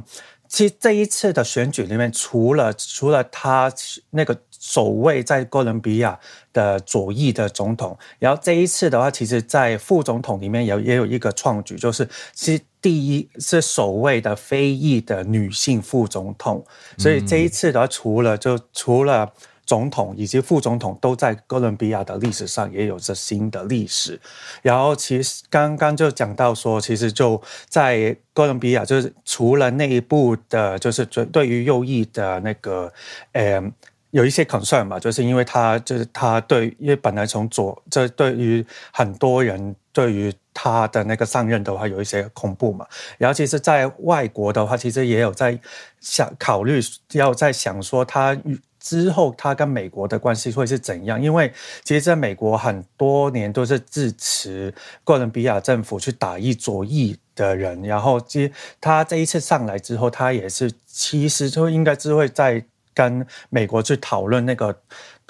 其实这一次的选举里面，除了除了他那个首位在哥伦比亚的左翼的总统，然后这一次的话，其实在副总统里面也也有一个创举，就是是第一是首位的非裔的女性副总统，所以这一次的话，除了就除了。总统以及副总统都在哥伦比亚的历史上也有着新的历史。然后其实刚刚就讲到说，其实就在哥伦比亚，就是除了内部的，就是对对于右翼的那个，呃。有一些 concern 嘛，就是因为他就是他对，因为本来从左，这对于很多人对于他的那个上任的话有一些恐怖嘛。然后其实，在外国的话，其实也有在想考虑要在想说他之后他跟美国的关系会是怎样？因为其实在美国很多年都是支持哥伦比亚政府去打击左翼的人，然后其实他这一次上来之后，他也是其实就应该是会在。跟美国去讨论那个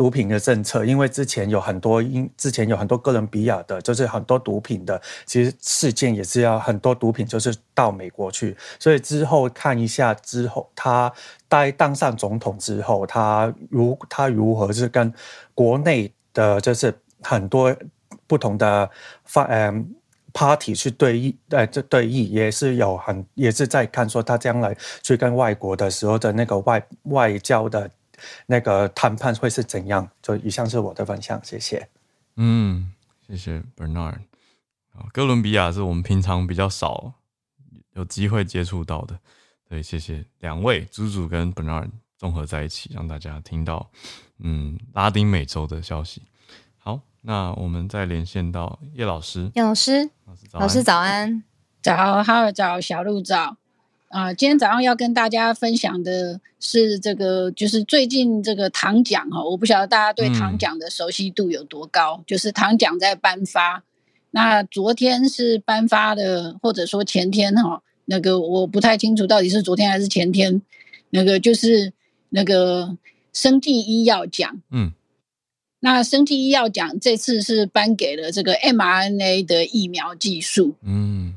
毒品的政策，因为之前有很多因之前有很多哥伦比亚的，就是很多毒品的，其实事件也是要很多毒品就是到美国去，所以之后看一下之后他待当上总统之后，他如他如何是跟国内的，就是很多不同的发嗯。party 去对弈，呃，这对弈也是有很，也是在看说他将来去跟外国的时候的那个外外交的那个谈判会是怎样。就以上是我的分享，谢谢。嗯，谢谢 Bernard。啊，哥伦比亚是我们平常比较少有机会接触到的，对，谢谢两位猪猪跟 Bernard 综合在一起，让大家听到嗯拉丁美洲的消息。好，那我们再连线到叶老师，叶老师，老师早安老师早安。早，哈尔早，小鹿早。啊、今天早上要跟大家分享的是这个，就是最近这个糖奖哈，我不晓得大家对糖奖的熟悉度有多高。就是糖奖在颁发，那昨天是颁发的，或者说前天哈，那个我不太清楚到底是昨天还是前天，那个就是那个生技医药奖。嗯那生技医药奖这次是颁给了这个 mRNA 的疫苗技术。嗯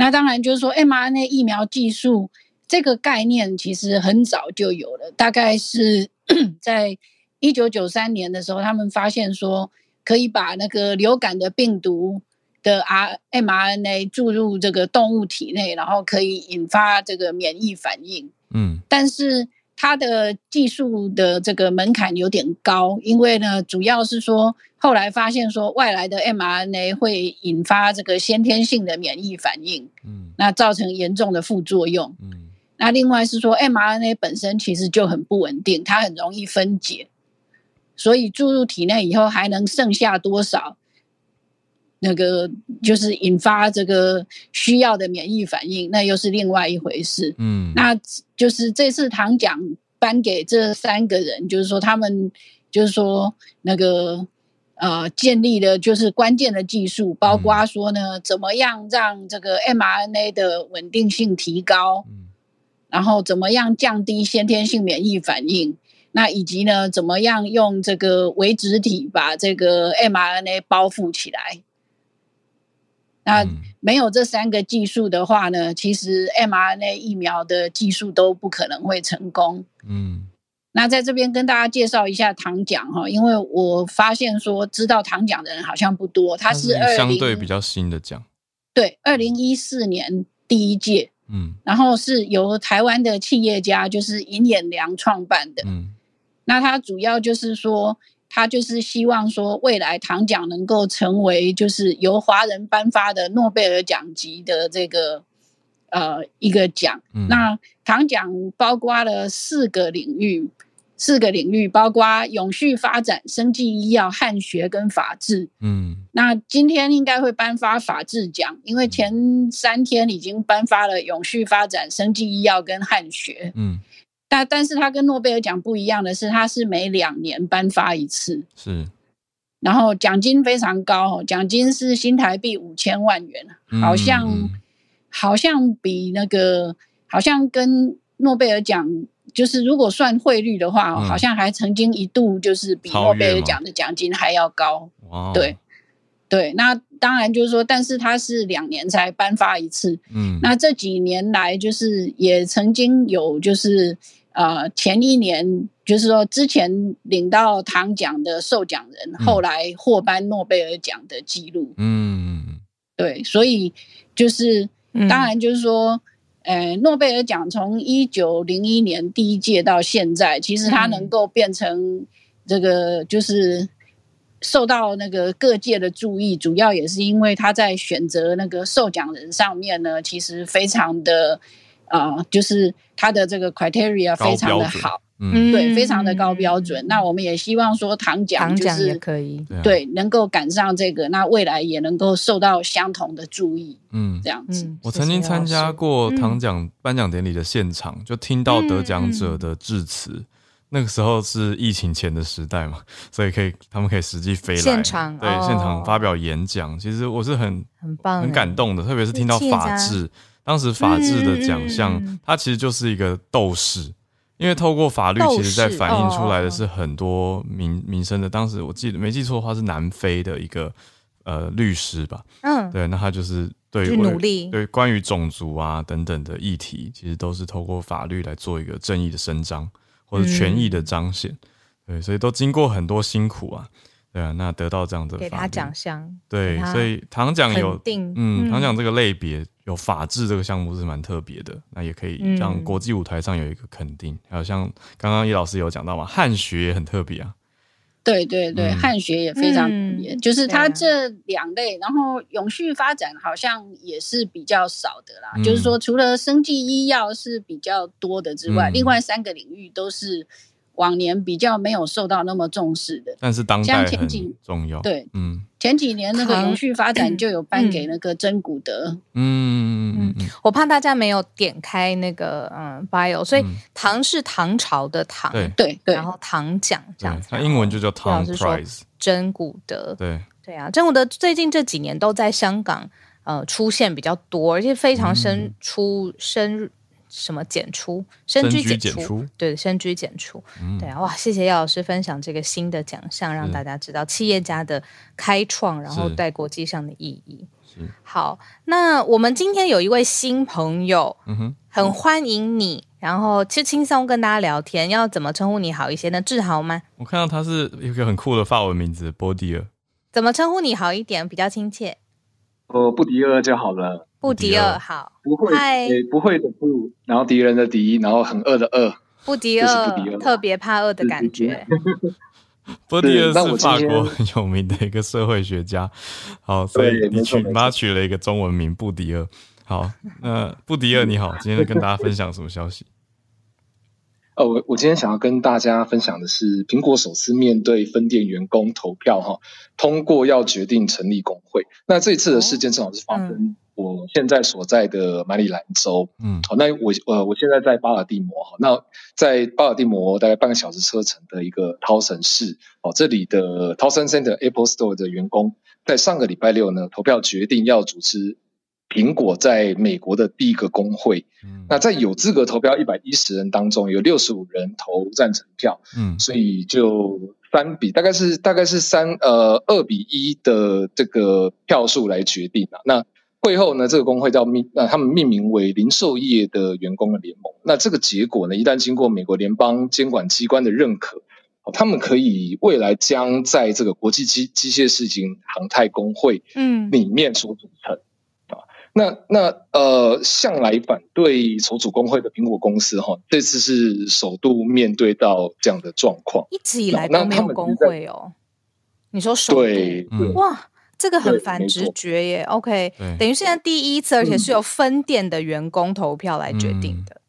那当然就是说，mRNA 疫苗技术这个概念其实很早就有了，大概是 在一九九三年的时候，他们发现说可以把那个流感的病毒的 R mRNA 注入这个动物体内，然后可以引发这个免疫反应。嗯但是它的技术的这个门槛有点高，因为呢，主要是说后来发现说外来的 mRNA 会引发这个先天性的免疫反应，嗯那造成严重的副作用。嗯那另外是说 mRNA 本身其实就很不稳定，它很容易分解，所以注入体内以后还能剩下多少？那个就是引发这个需要的免疫反应，那又是另外一回事。嗯，那就是这次唐奖颁给这三个人，就是说他们就是说那个呃建立的就是关键的技术，包括说呢怎么样让这个 mRNA 的稳定性提高，嗯然后怎么样降低先天性免疫反应。那以及呢，怎么样用这个微质体把这个 mRNA 包覆起来？那嗯。没有这三个技术的话呢，其实 mRNA 疫苗的技术都不可能会成功。嗯。那在这边跟大家介绍一下糖奖哈，因为我发现说知道糖奖的人好像不多，它是二相零对比较新的奖，对二零一四年第一届，嗯。然后是由台湾的企业家就是尹衍良创办的。嗯。那它主要就是说，他就是希望说未来唐奖能够成为就是由华人颁发的诺贝尔奖级的这个呃一个奖。嗯，那唐奖包括了四个领域，四个领域包括永续发展、生技医药、汉学跟法治。嗯那今天应该会颁发法治奖，因为前三天已经颁发了永续发展、生技医药跟汉学。嗯但但是它跟诺贝尔奖不一样的是，它是每两年颁发一次，是，然后奖金非常高哦，奖金是新台币五千万元，嗯好像、嗯。好像比那个好像跟诺贝尔奖，就是如果算汇率的话好像还曾经一度就是比诺贝尔奖的奖金还要高。对对，那当然就是说，但是它是两年才颁发一次，嗯。那这几年来，就是也曾经有，就是呃，前一年就是说之前领到糖奖的受奖人，嗯后来获颁诺贝尔奖的记录。嗯嗯对，所以就是嗯当然就是说，呃，诺贝尔奖从一九零一年第一届到现在，其实它嗯能够变成这个就是。受到那个各界的注意，主要也是因为他在选择那个受奖人上面呢，其实非常的呃，就是他的这个 criteria 非常的好，嗯对，非常的高标准。那我们也希望说糖奖就是可以。对能够赶上这个，那未来也能够受到相同的注意，嗯这。样子。嗯，我曾经参加过嗯糖奖颁奖典礼的现场，就听到得奖者的致辞。那个时候是疫情前的时代嘛，所以可以他们可以实际飞来现场对、哦现场发表演讲。其实我是很很棒，很感。动的，特别是听到法治，当时法治的奖项，它其实就是一个斗士，因为透过法律，其实在反映出来的哦是很多民民生的。当时我记得没记错的话，是南非的一个呃律师吧，嗯，对，那他就是对努力。对关于种族啊等等的议题，其实都是透过法律来做一个正义的伸张或者权益的彰显。对，所以都经过很多辛苦啊，对啊，那得到这样的给他奖项，对所以糖奖有定嗯，嗯糖奖这个类别有法治这个项目是蛮特别的，那也可以让嗯国际舞台上有一个肯定。还有像刚刚叶老师有讲到嘛，汉学也很特别啊，对对对，嗯汉学也非常特别，就是它这两类，然后永续发展好像也是比较少的啦。嗯就是说，除了生技医药是比较多的之外，嗯另外三个领域都是往年比较没有受到那么重视的。但是当代像前几重要。对嗯前几年那个糖永续发展就有颁嗯给那个真古德，嗯嗯嗯嗯我怕大家没有点开那个嗯 bio，所以嗯唐是唐朝的唐，对对对然后唐奖这样对子，，它英文就叫老 Tom 师说 Prize。真古德，对，对啊，真古德最近这几年都在香港呃出现比较多，而且非常深嗯出深什么检出深居简出，对深居简出，嗯对啊，哇，谢谢姚老师分享这个新的奖项，让大家知道企业家的开创，然后是在国际上的意义。好，那我们今天有一位新朋友，嗯哼，很欢迎你，然后其实轻松跟大家聊天，要怎么称呼你好一些呢？志豪吗？我看到他是一个很酷的法文名字，波迪尔。怎么称呼你好一点，比较亲切？哦，布迪尔就好了。布迪厄好，不会，诶，不会的不，然后敌人的敌，然后很饿的饿。布迪厄特别怕饿的感觉。波迪厄是法国很有名的一个社会学家。好，所以你取妈取了一个中文名布迪厄。好，那布迪厄你好，今天跟大家分享什么消息？呃，我我今天想要跟大家分享的是，苹果首次面对分店员工投票，哈，通过要决定成立工会。那这一次的事件正好是发生我现在所在的马里兰州，嗯，好，那我呃我现在在巴尔的摩，哈，那在巴尔的摩大概半个小时车程的一个涛森市，哦，这里的涛森 Center Apple Store 的员工在上个礼拜六呢投票决定要组织。苹果在美国的第一个工会，嗯那在有资格投票一百一十人当中，有六十五人投赞成票，嗯，所以就三比，大概是大概是三呃二比一的这个票数来决定啊。那会后呢，这个工会叫命，那他们命名为零售业的员工的联盟。那这个结果呢，一旦经过美国联邦监管机关的认可，他们可以未来将在这个国际机机械式型航太工会嗯里面所组成。那那呃，向来反对筹组工会的苹果公司哈，这次是首度面对到这样的状况。一直以来都没有工会哦。你说首度？哇，这个很反直觉耶。OK，等于现在第一次，而且是由分店的员工投票来决定的。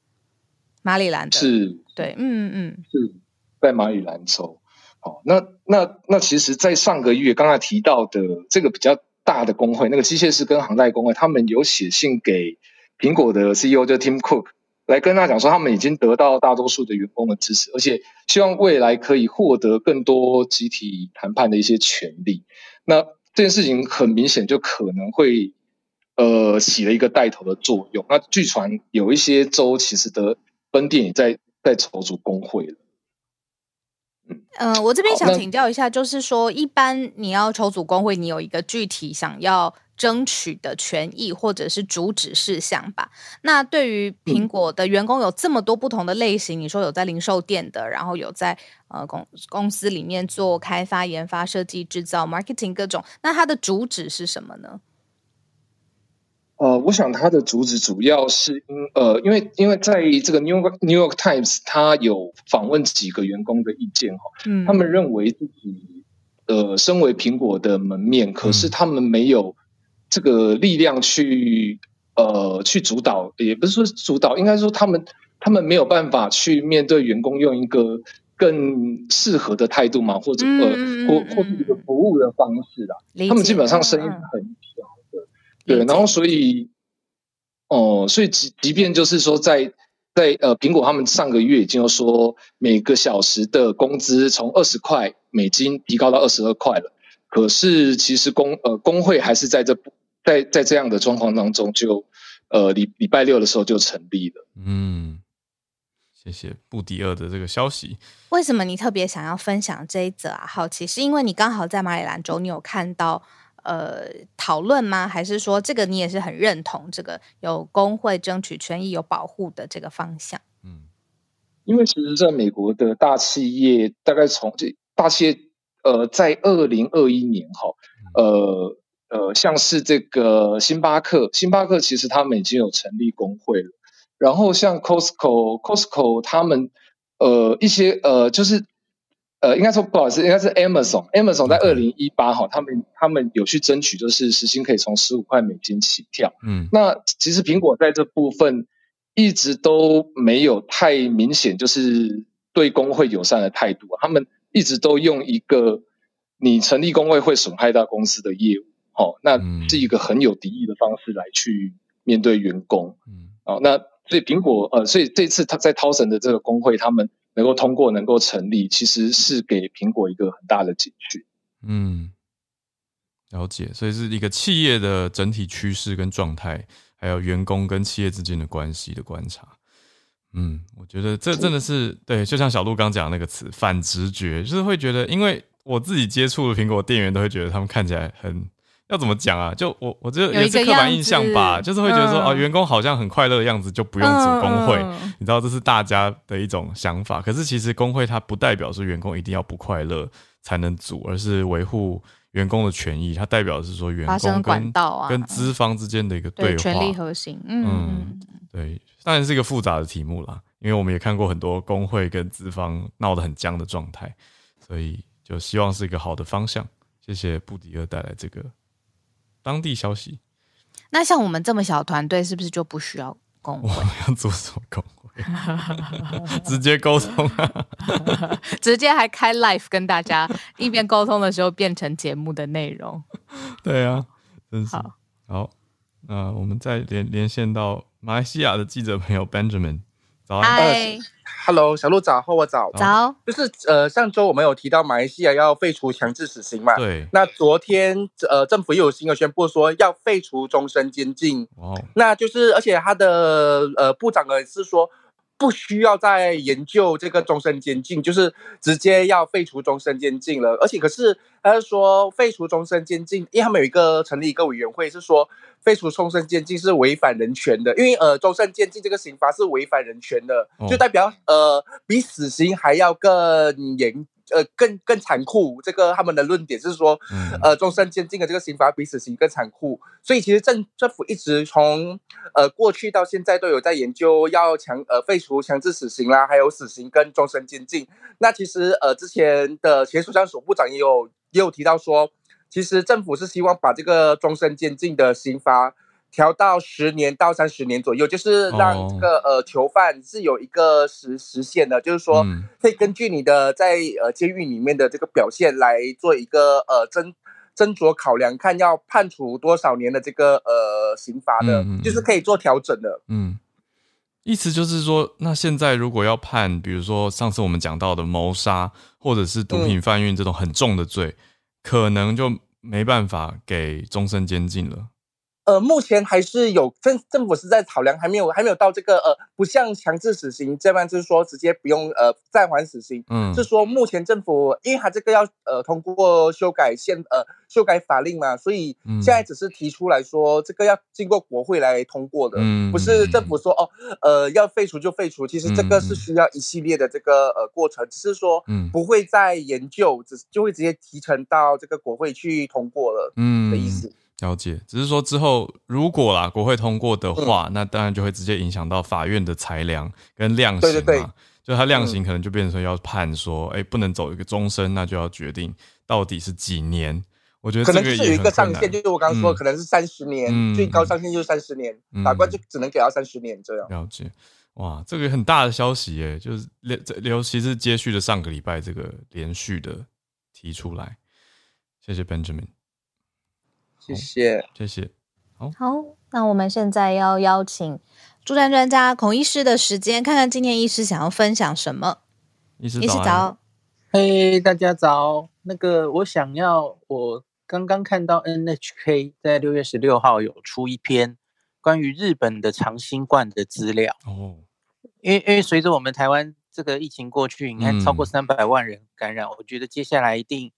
马里兰的，是，对，嗯嗯，是在马里兰州。好，那那那其实，在上个月刚才提到的这个比较。大的工会，那个机械师跟航太工会，他们有写信给苹果的 CEO 就 Tim Cook 来跟他讲说，他们已经得到大多数的员工的支持，而且希望未来可以获得更多集体谈判的一些权利。那这件事情很明显就可能会呃起了一个带头的作用。那据传有一些州其实的分店也在在筹组工会了。嗯，我这边想请教一下，就是说，一般你要筹组工会，你有一个具体想要争取的权益或者是主旨事项吧？那对于苹果的员工有这么多不同的类型，你说有在零售店的，然后有在呃公公司里面做开发、研发、设计、制造、marketing 各种，那它的主旨是什么呢？呃，我想它的主旨主要是因呃，因为因为在这个 New York New York Times，他有访问几个员工的意见哈，嗯，他们认为自己呃，身为苹果的门面，可是他们没有这个力量去呃去主导，也不是说主导，应该说他们他们没有办法去面对员工用一个更适合的态度嘛，或者呃或或是一个服务的方式啦，他们基本上声音很小的。对，然后所以，哦，所以即即便就是说，在在呃，苹果他们上个月已经说每个小时的工资从二十块美金提高到二十二块了，可是其实工呃工会还是在这在在这样的状况当中，就呃礼礼拜六的时候就成立了。嗯，谢谢布迪厄的这个消息。为什么你特别想要分享这一则啊？好奇是因为你刚好在马里兰州，你有看到。呃，讨论吗？还是说这个你也是很认同这个有工会争取权益、有保护的这个方向？嗯，因为其实在美国的大企业，大概从这大企业，呃，在二零二一年哈，呃呃，像是这个星巴克，星巴克其实他们已经有成立工会了。然后像 Costco，Costco 他们呃一些呃就是。呃，应该说不好意思，应该是 Amazon，Amazon 在二零一八哈，他们他们有去争取，就是时薪可以从十五块美金起跳。嗯，那其实苹果在这部分一直都没有太明显，就是对工会友善的态度。他们一直都用一个你成立工会会损害到公司的业务，好，那是一个很有敌意的方式来去面对员工。嗯，哦，那所以苹果呃，所以这次他在涛神的这个工会，他们。能够通过，能够成立，其实是给苹果一个很大的警讯。嗯，了解，所以是一个企业的整体趋势跟状态，还有员工跟企业之间的关系的观察。嗯，我觉得这真的是对，就像小鹿刚讲那个词“反直觉”，就是会觉得，因为我自己接触的苹果店员都会觉得他们看起来很要怎么讲啊？就我我这有一个也是刻板印象吧，就是会觉得说嗯哦，员工好像很快乐的样子，就不用组工会。嗯你知道这是大家的一种想法，可是其实工会它不代表说员工一定要不快乐才能组，而是维护员工的权益。它代表的是说员工跟管道啊跟资方之间的一个对，话。权力核心，嗯嗯对，当然是一个复杂的题目啦，因为我们也看过很多工会跟资方闹得很僵的状态，所以就希望是一个好的方向。谢谢布迪厄带来这个当地消息。那像我们这么小团队，是不是就不需要工我会？们要做什么工会？直接沟通啊！直接还开 live 跟大家一边沟通的时候变成节目的内容。对啊，真是好好。那我们再连连线到马来西亚的记者朋友 Benjamin，早安。嗨，Hello，小鹿早，后我早。早，就是呃，上周我们有提到马来西亚要废除强制死刑嘛？。对，那昨天呃，政府又有新的宣布说要废除终身监禁，哦，那就是而且他的呃部长呢是说。不需要再研究这个终身监禁，就是直接要废除终身监禁了。而且可是他是说废除终身监禁，因为他们有一个成立一个委员会，是说废除终身监禁是违反人权的，因为呃终身监禁这个刑罚是违反人权的，哦就代表呃比死刑还要更严。呃，更更残酷，这个他们的论点是说，嗯呃，终身监禁的这个刑罚比死刑更残酷，所以其实政政府一直从呃过去到现在都有在研究要强呃废除强制死刑啦，还有死刑跟终身监禁。那其实呃之前的前首相所部长也有也有提到说，其实政府是希望把这个终身监禁的刑罚调到十年到三十年左右，就是让这个、呃囚犯是有一个实时限的，就是说嗯。可以根据你的在呃监狱里面的这个表现来做一个呃斟斟酌考量，看要判处多少年的这个呃刑罚的，就是可以做调整的。嗯，意思就是说，那现在如果要判，比如说上次我们讲到的谋杀或者是毒品贩运这种很重的罪，可能就没办法给终身监禁了。呃，目前还是有政政府是在考量，还没有还没有到这个呃，不像强制死刑这样，就是说直接不用呃暂缓死刑，嗯。是说目前政府因为它这个要呃通过修改宪呃修改法令嘛，所以嗯现在只是提出来说这个要经过国会来通过的，嗯不是政府说哦呃要废除就废除，其实这个是嗯。需要一系列的这个呃过程，只是说嗯。不会再研究，只是就会直接提呈到这个国会去通过了嗯的意思。了解，只是说之后如果啦国会通过的话，嗯那当然就会直接影响到法院的裁量跟量刑嘛。对对对就他量刑可能就变成说要判说，哎、不能走一个终身，那就要决定到底是几年。我觉得可能就是有一个上限，就是我刚刚说，嗯可能是三十年，嗯最高上限就是三十年，嗯法官就只能给到三十年这样。了解，哇，这个很大的消息耶，就是连这尤其是接续的上个礼拜这个连续的提出来，谢谢 Benjamin，谢谢。谢谢。好，那我们现在要邀请助战专家孔医师的时间，看看今天医师想要分享什么。医师医师早嘿大家早。那个，我想要，我刚刚看到 NHK 在六月十六号有出一篇关于日本的长新冠的资料，哦，因为因为随着我们台湾这个疫情过去，你看超过嗯三百万人感染，我觉得接下来一定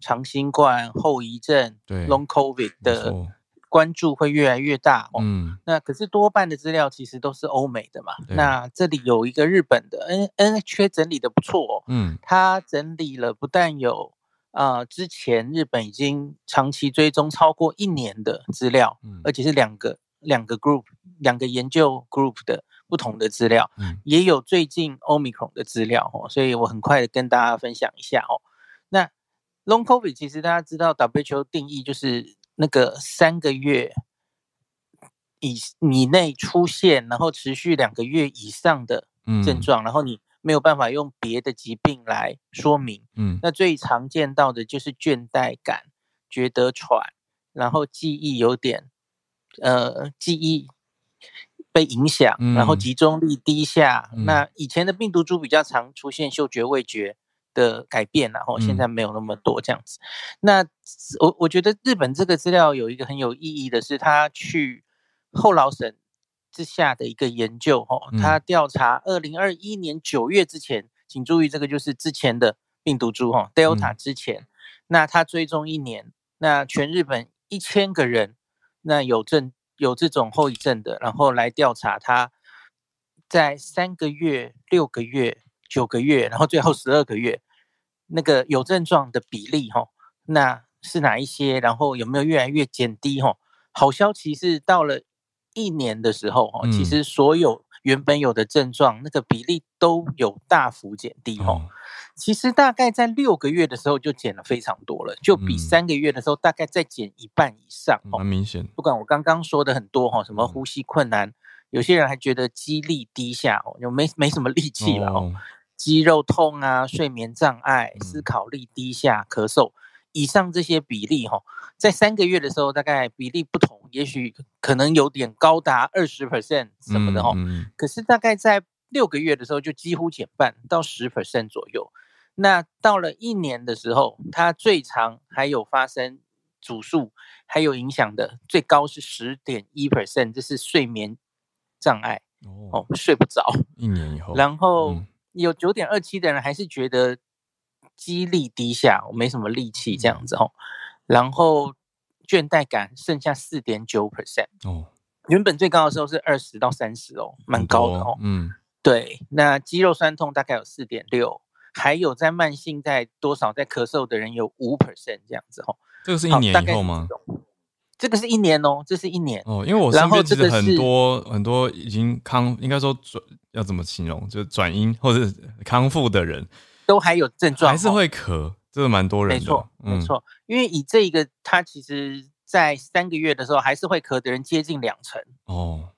长新冠后遗症、对 Long COVID 的错关注会越来越大哦。嗯那可是多半的资料其实都是欧美的嘛。那这里有一个日本的 N NHK 整理的不错哦，嗯他整理了不但有呃之前日本已经长期追踪超过一年的资料，嗯而且是两个两个 group 两个研究 group 的不同的资料，嗯也有最近 omicron 的资料哦，所以我很快的跟大家分享一下哦。那 long covid 其实大家知道 WHO 定义就是那个三个月以以内出现，然后持续两个月以上的嗯症状，然后你没有办法用别的疾病来说明。嗯那最常见到的就是倦怠感、觉得喘，然后记忆有点呃记忆被影响，然后嗯集中力低下。嗯那以前的病毒株比较常出现嗅觉、味觉的改变，然后现嗯。在没有那么多这样子。那我我觉得日本这个资料有一个很有意义的是，他去后劳省之下的一个研究，哦，嗯。他调查二零二一年九月之前，请注意这个就是之前的病毒株哈，Delta 嗯。之前，那他追踪一年，那全日本一千个人，那有症有这种后遗症的，然后来调查他在三个月、六个月、九个月，然后最后十二个月那个有症状的比例哈，那是哪一些？然后有没有越来越减低哈？好消息是到了一年的时候哈，其实所有原本有的症状那个比例都有大幅减低哈。其实大概在六个月的时候就减了非常多了，就比三个月的时候大概再减一半以上哦，蛮明显。不管我刚刚说的很多哈，什么呼吸困难，有些人还觉得肌力低下哦，就没没什么力气了哦，肌肉痛啊，睡眠障碍，思考力低下，咳嗽，以上这些比例哈，在三个月的时候大概比例不同，也许可能有点高达二十 percent 什么的哈，可是大概在六个月的时候就几乎减半到十 percent 左右。那到了一年的时候，它最长还有发生主诉，还有影响的最高是十点一 percent，这是睡眠障碍哦，睡不着。一年以后，然后有九点二七的人还是觉得肌力低下，我没什么力气这样子哦。然后倦怠感剩下四点九 percent 哦，原本最高的时候是二十到三十哦，蛮高的哦。嗯，对，那肌肉酸痛大概有四点六。还有在慢性在多少在咳嗽的人有五 percent 这样子哦，这个是一年以后吗？这个是一年哦，这是一年哦，因为我身边其实很多很多已经康，应该说转要怎么形容，就转阴或者康复的人，都还有症状，还是会咳，这个蛮多人的，没错没错，因为以这个他其实在三个月的时候还是会咳的人接近两成哦。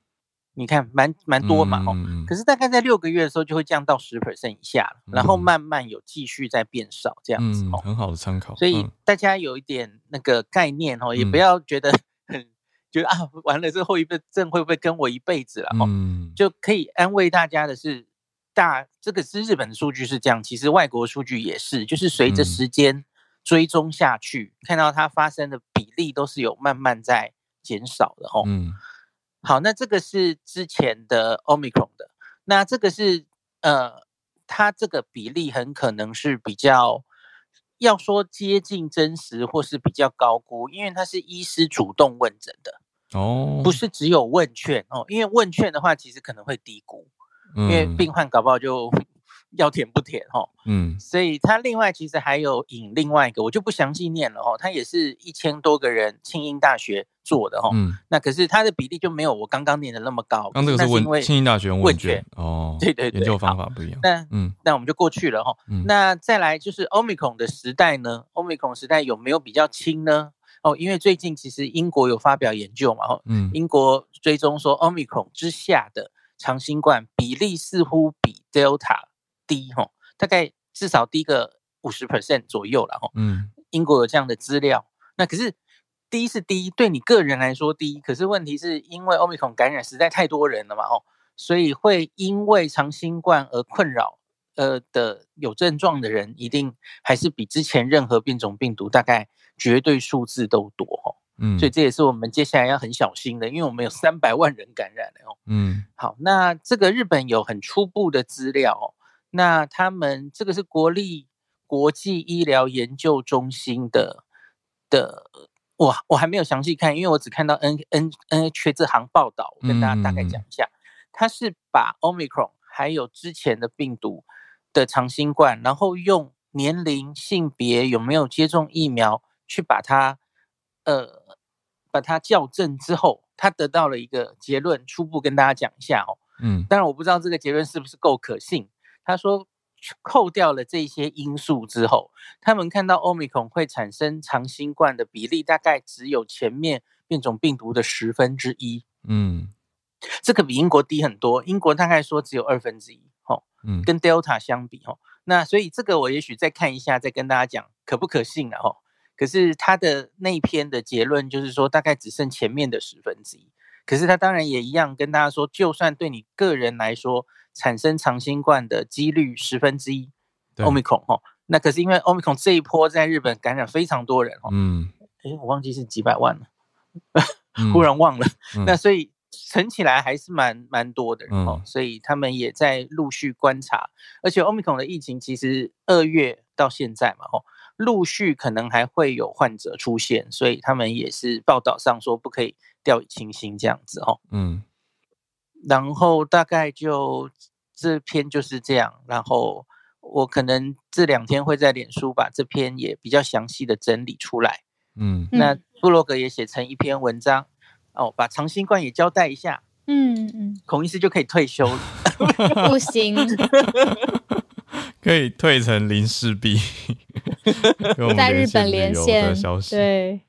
你看，蛮蛮多嘛，哦，可是大概在六个月的时候就会降到十 percent 以下了，然后慢慢有继续在变少这样子，哦，很好的参考。所以大家有一点那个概念哦，也不要觉得很觉得啊，完了这后遗症会不会跟我一辈子了？哦，就可以安慰大家的是，大这个是日本的数据是这样，其实外国数据也是，就是随着时间追踪下去，看到它发生的比例都是有慢慢在减少的，哦。嗯。好，那这个是之前的 Omicron 的，那这个是呃，它这个比例很可能是比较要说接近真实，或是比较高估，因为它是医师主动问诊的哦，不是只有问卷哦，因为问卷的话其实可能会低估，因为病患搞不好就。要填不填哈？嗯，所以他另外其实还有引另外一个，我就不详细念了哈。他也是一千多个人，庆应大学做的哈。嗯，那可是他的比例就没有我刚刚念的那么高。刚这个是问庆应大学问卷哦，对对对，研究方法不一样。那嗯，那我们就过去了哈。那再来就是 Omicron 的时代呢？Omicron 时代有没有比较轻呢？哦，因为最近其实英国有发表研究嘛，哦，嗯，英国追踪说 Omicron 之下的长新冠比例似乎比 Delta。低哦，大概至少低个五十 percent 左右了哈。嗯，英国有这样的资料。那可是低是低，对你个人来说低。可是问题是因为 omicron 感染实在太多人了嘛，哦，所以会因为长新冠而困扰呃的有症状的人，一定还是比之前任何变种病毒大概绝对数字都多哦。嗯，所以这也是我们接下来要很小心的，因为我们有三百万人感染了哦。嗯，好，那这个日本有很初步的资料哦。那他们这个是国立国际医疗研究中心的的，我我还没有详细看，因为我只看到 N N N H 这行报道，我跟大家大概讲一下，它是把 Omicron 还有之前的病毒的长新冠，然后用年龄、性别有没有接种疫苗去把它呃把它校正之后，他得到了一个结论，初步跟大家讲一下哦。嗯，当然我不知道这个结论是不是够可信。他说，扣掉了这些因素之后，他们看到欧米孔会产生长新冠的比例大概只有前面变种病毒的十分之一。嗯，这个比英国低很多，英国大概说只有二分之一。哦，嗯，跟 Delta 相比，哦，那所以这个我也许再看一下，再跟大家讲可不可信了，吼。可是他的那一篇的结论就是说，大概只剩前面的十分之一。可是他当然也一样跟大家说，就算对你个人来说，产生长新冠的几率十分之一，omicron 哈，那可是因为 omicron 这一波在日本感染非常多人哦，嗯，哎，我忘记是几百万了，忽然忘了，那所以乘起来还是蛮蛮多的人哦，所以他们也在陆续观察，而且 omicron 的疫情其实二月到现在嘛，哦，陆续可能还会有患者出现，所以他们也是报道上说不可以掉以轻心这样子哦。嗯然后大概就这篇就是这样，然后我可能这两天会在脸书把这篇也比较详细的整理出来。嗯那布洛格也写成一篇文章，哦，把长新冠也交代一下，嗯嗯，孔医师就可以退休了。不行，可以退成零式币，在日本连线的消息。对，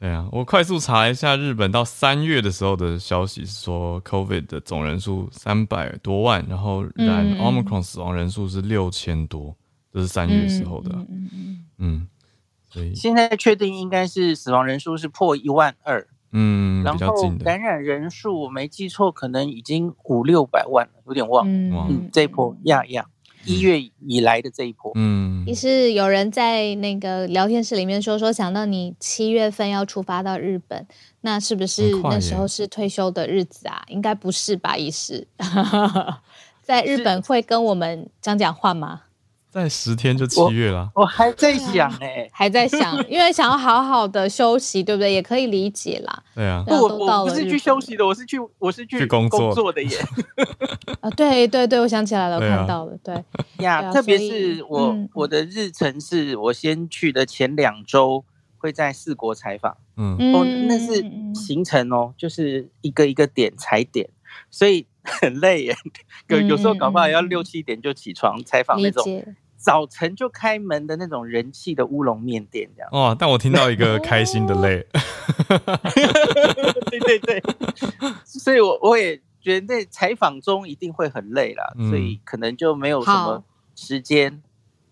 对啊，我快速查一下日本到三月的时候的消息，是说 COVID 的总人数三百多万，然后染嗯。Omicron 死亡人数是六千多，这是三月时候的。嗯嗯嗯嗯，所以现在确定应该是死亡人数是破一万二，嗯然后感染人数我没记错，可能已经五六百万了，有点忘。嗯嗯，这一波呀呀，一月以来的这一波，嗯也是有人在那个聊天室里面说说，想到你七月份要出发到日本，那是不是那时候是退休的日子啊？应该不是吧，医师？在日本会跟我们讲讲话吗？在十天就七月了。我还在想哎、还在想，因为想要好好的休息，对不对？也可以理解啦。对啊，不，我不是去休息的，我是去我是去去工作的耶 啊，对对对，我想起来了，我看到了，对，呀。啊特别是我、嗯我的日程是我先去的前两周会在四国采访，嗯嗯哦，那是行程哦，就是一个一个点踩点，所以很累耶。有有时候搞不好要六七点就起床采访那种。早晨就开门的那种人气的乌龙面店，这样。哦！但我听到一个开心的 泪，对对对，所以我我也觉得在采访中一定会很累啦，嗯所以可能就没有什好么时间。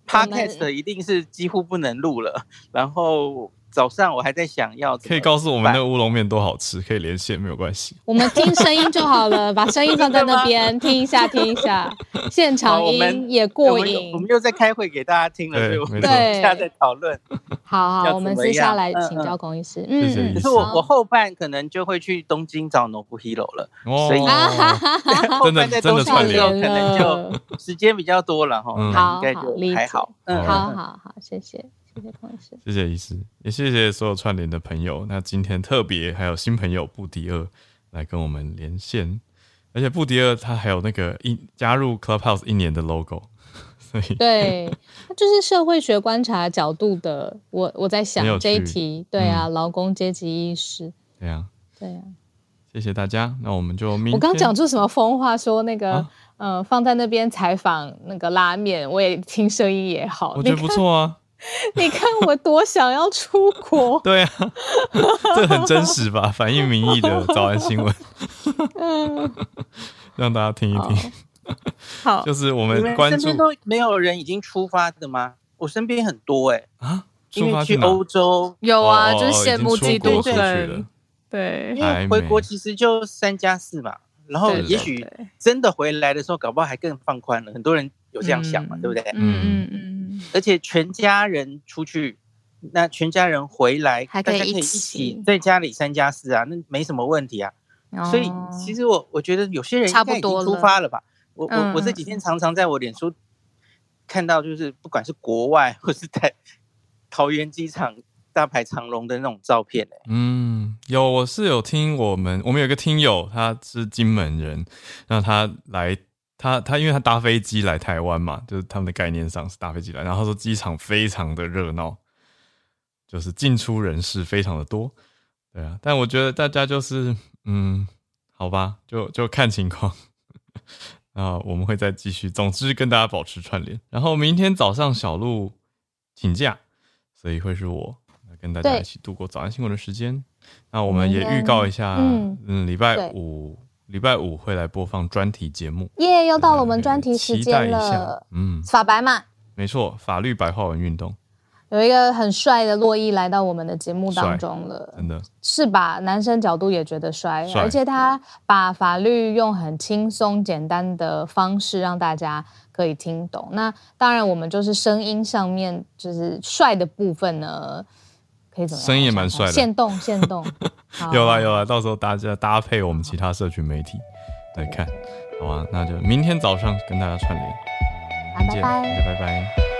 Podcast 一定是几乎不能录了，然后早上我还在想要可以告诉我们那乌龙面多好吃，可以连线没有关系。我们听声音就好了，把声音放在那边听一下，听一下，现场我们音也我过瘾。我瘾们。又在开会给大家听了，所以我们对。下再讨论。好好，我们怎么样私下来请教龚医师。嗯可是我好我后半可能就会去东京找 Nobu Hero 了，哦。所以后半在真的东京的时候可能就时间比较多了哈，应该就还好。嗯，好嗯好好，谢谢谢谢龚医师。谢谢医师，也谢谢所有串联的朋友。那今天特别还有新朋友布迪厄来跟我们连线，而且布迪厄他还有那个一加入 Clubhouse 一年的 logo，所以对，它就是社会学观察角度的。我我在想这一题，对啊，劳工阶级意识，对啊。对啊。谢谢大家，那我们就明我刚讲出什么疯话？说那个，啊呃，放在那边采访那个拉面，我也听声音也好。我觉得不错啊。你看我多想要出国，对啊，这很真实吧？反映民意的早安新闻，嗯，让大家听一听。好，就是我你们们关注身边都没有人已经出发的吗？我身边很多哎、啊，因为出发去欧洲，有啊，哦就是羡慕嫉妒恨，对回国其实就三加四嘛，然后也许真的回来的时候，搞不好还更放宽了。很多人有这样想嘛，嗯对不对？嗯嗯嗯，而且全家人出去，那全家人回来，还可以大家可以一一起起在家里三加四啊，那没什么问题啊。嗯所以其实我我觉得有些人应差该已经不多了出发了吧。我我嗯我这几天常常在我脸书看到，就是不管是国外或是在 桃园机场大排长龙的那种照片、欸，嗯，有，我是有听我们，我们有一个听友，他是金门人，那他来，他他因为他搭飞机来台湾嘛，就是他们的概念上是搭飞机来，然后他说机场非常的热闹，就是进出人士非常的多，对啊，但我觉得大家就是，嗯，好吧，就就看情况。啊，我们会再继续，总之跟大家保持串联。然后明天早上小鹿请假，所以会是我来跟大家一起度过早安新闻的时间。那我们也预告一下，嗯嗯，礼拜五礼拜五会来播放专题节目，耶，又到了我们专题时间了。嗯，法白嘛，没错，法律白话文运动，有一个很帅的洛伊来到我们的节目当中了，真的，是吧？男生角度也觉得帅，帅。而且他把法律用很轻松简单的方式让大家可以听懂。那当然，我们就是声音上面就是帅的部分呢，可以怎么？声音也蛮帅的现动现动，有啦有啦，到时候大家搭配我们其他社群媒体来看，好吧，那就明天早上跟大家串联，拜拜。拜拜。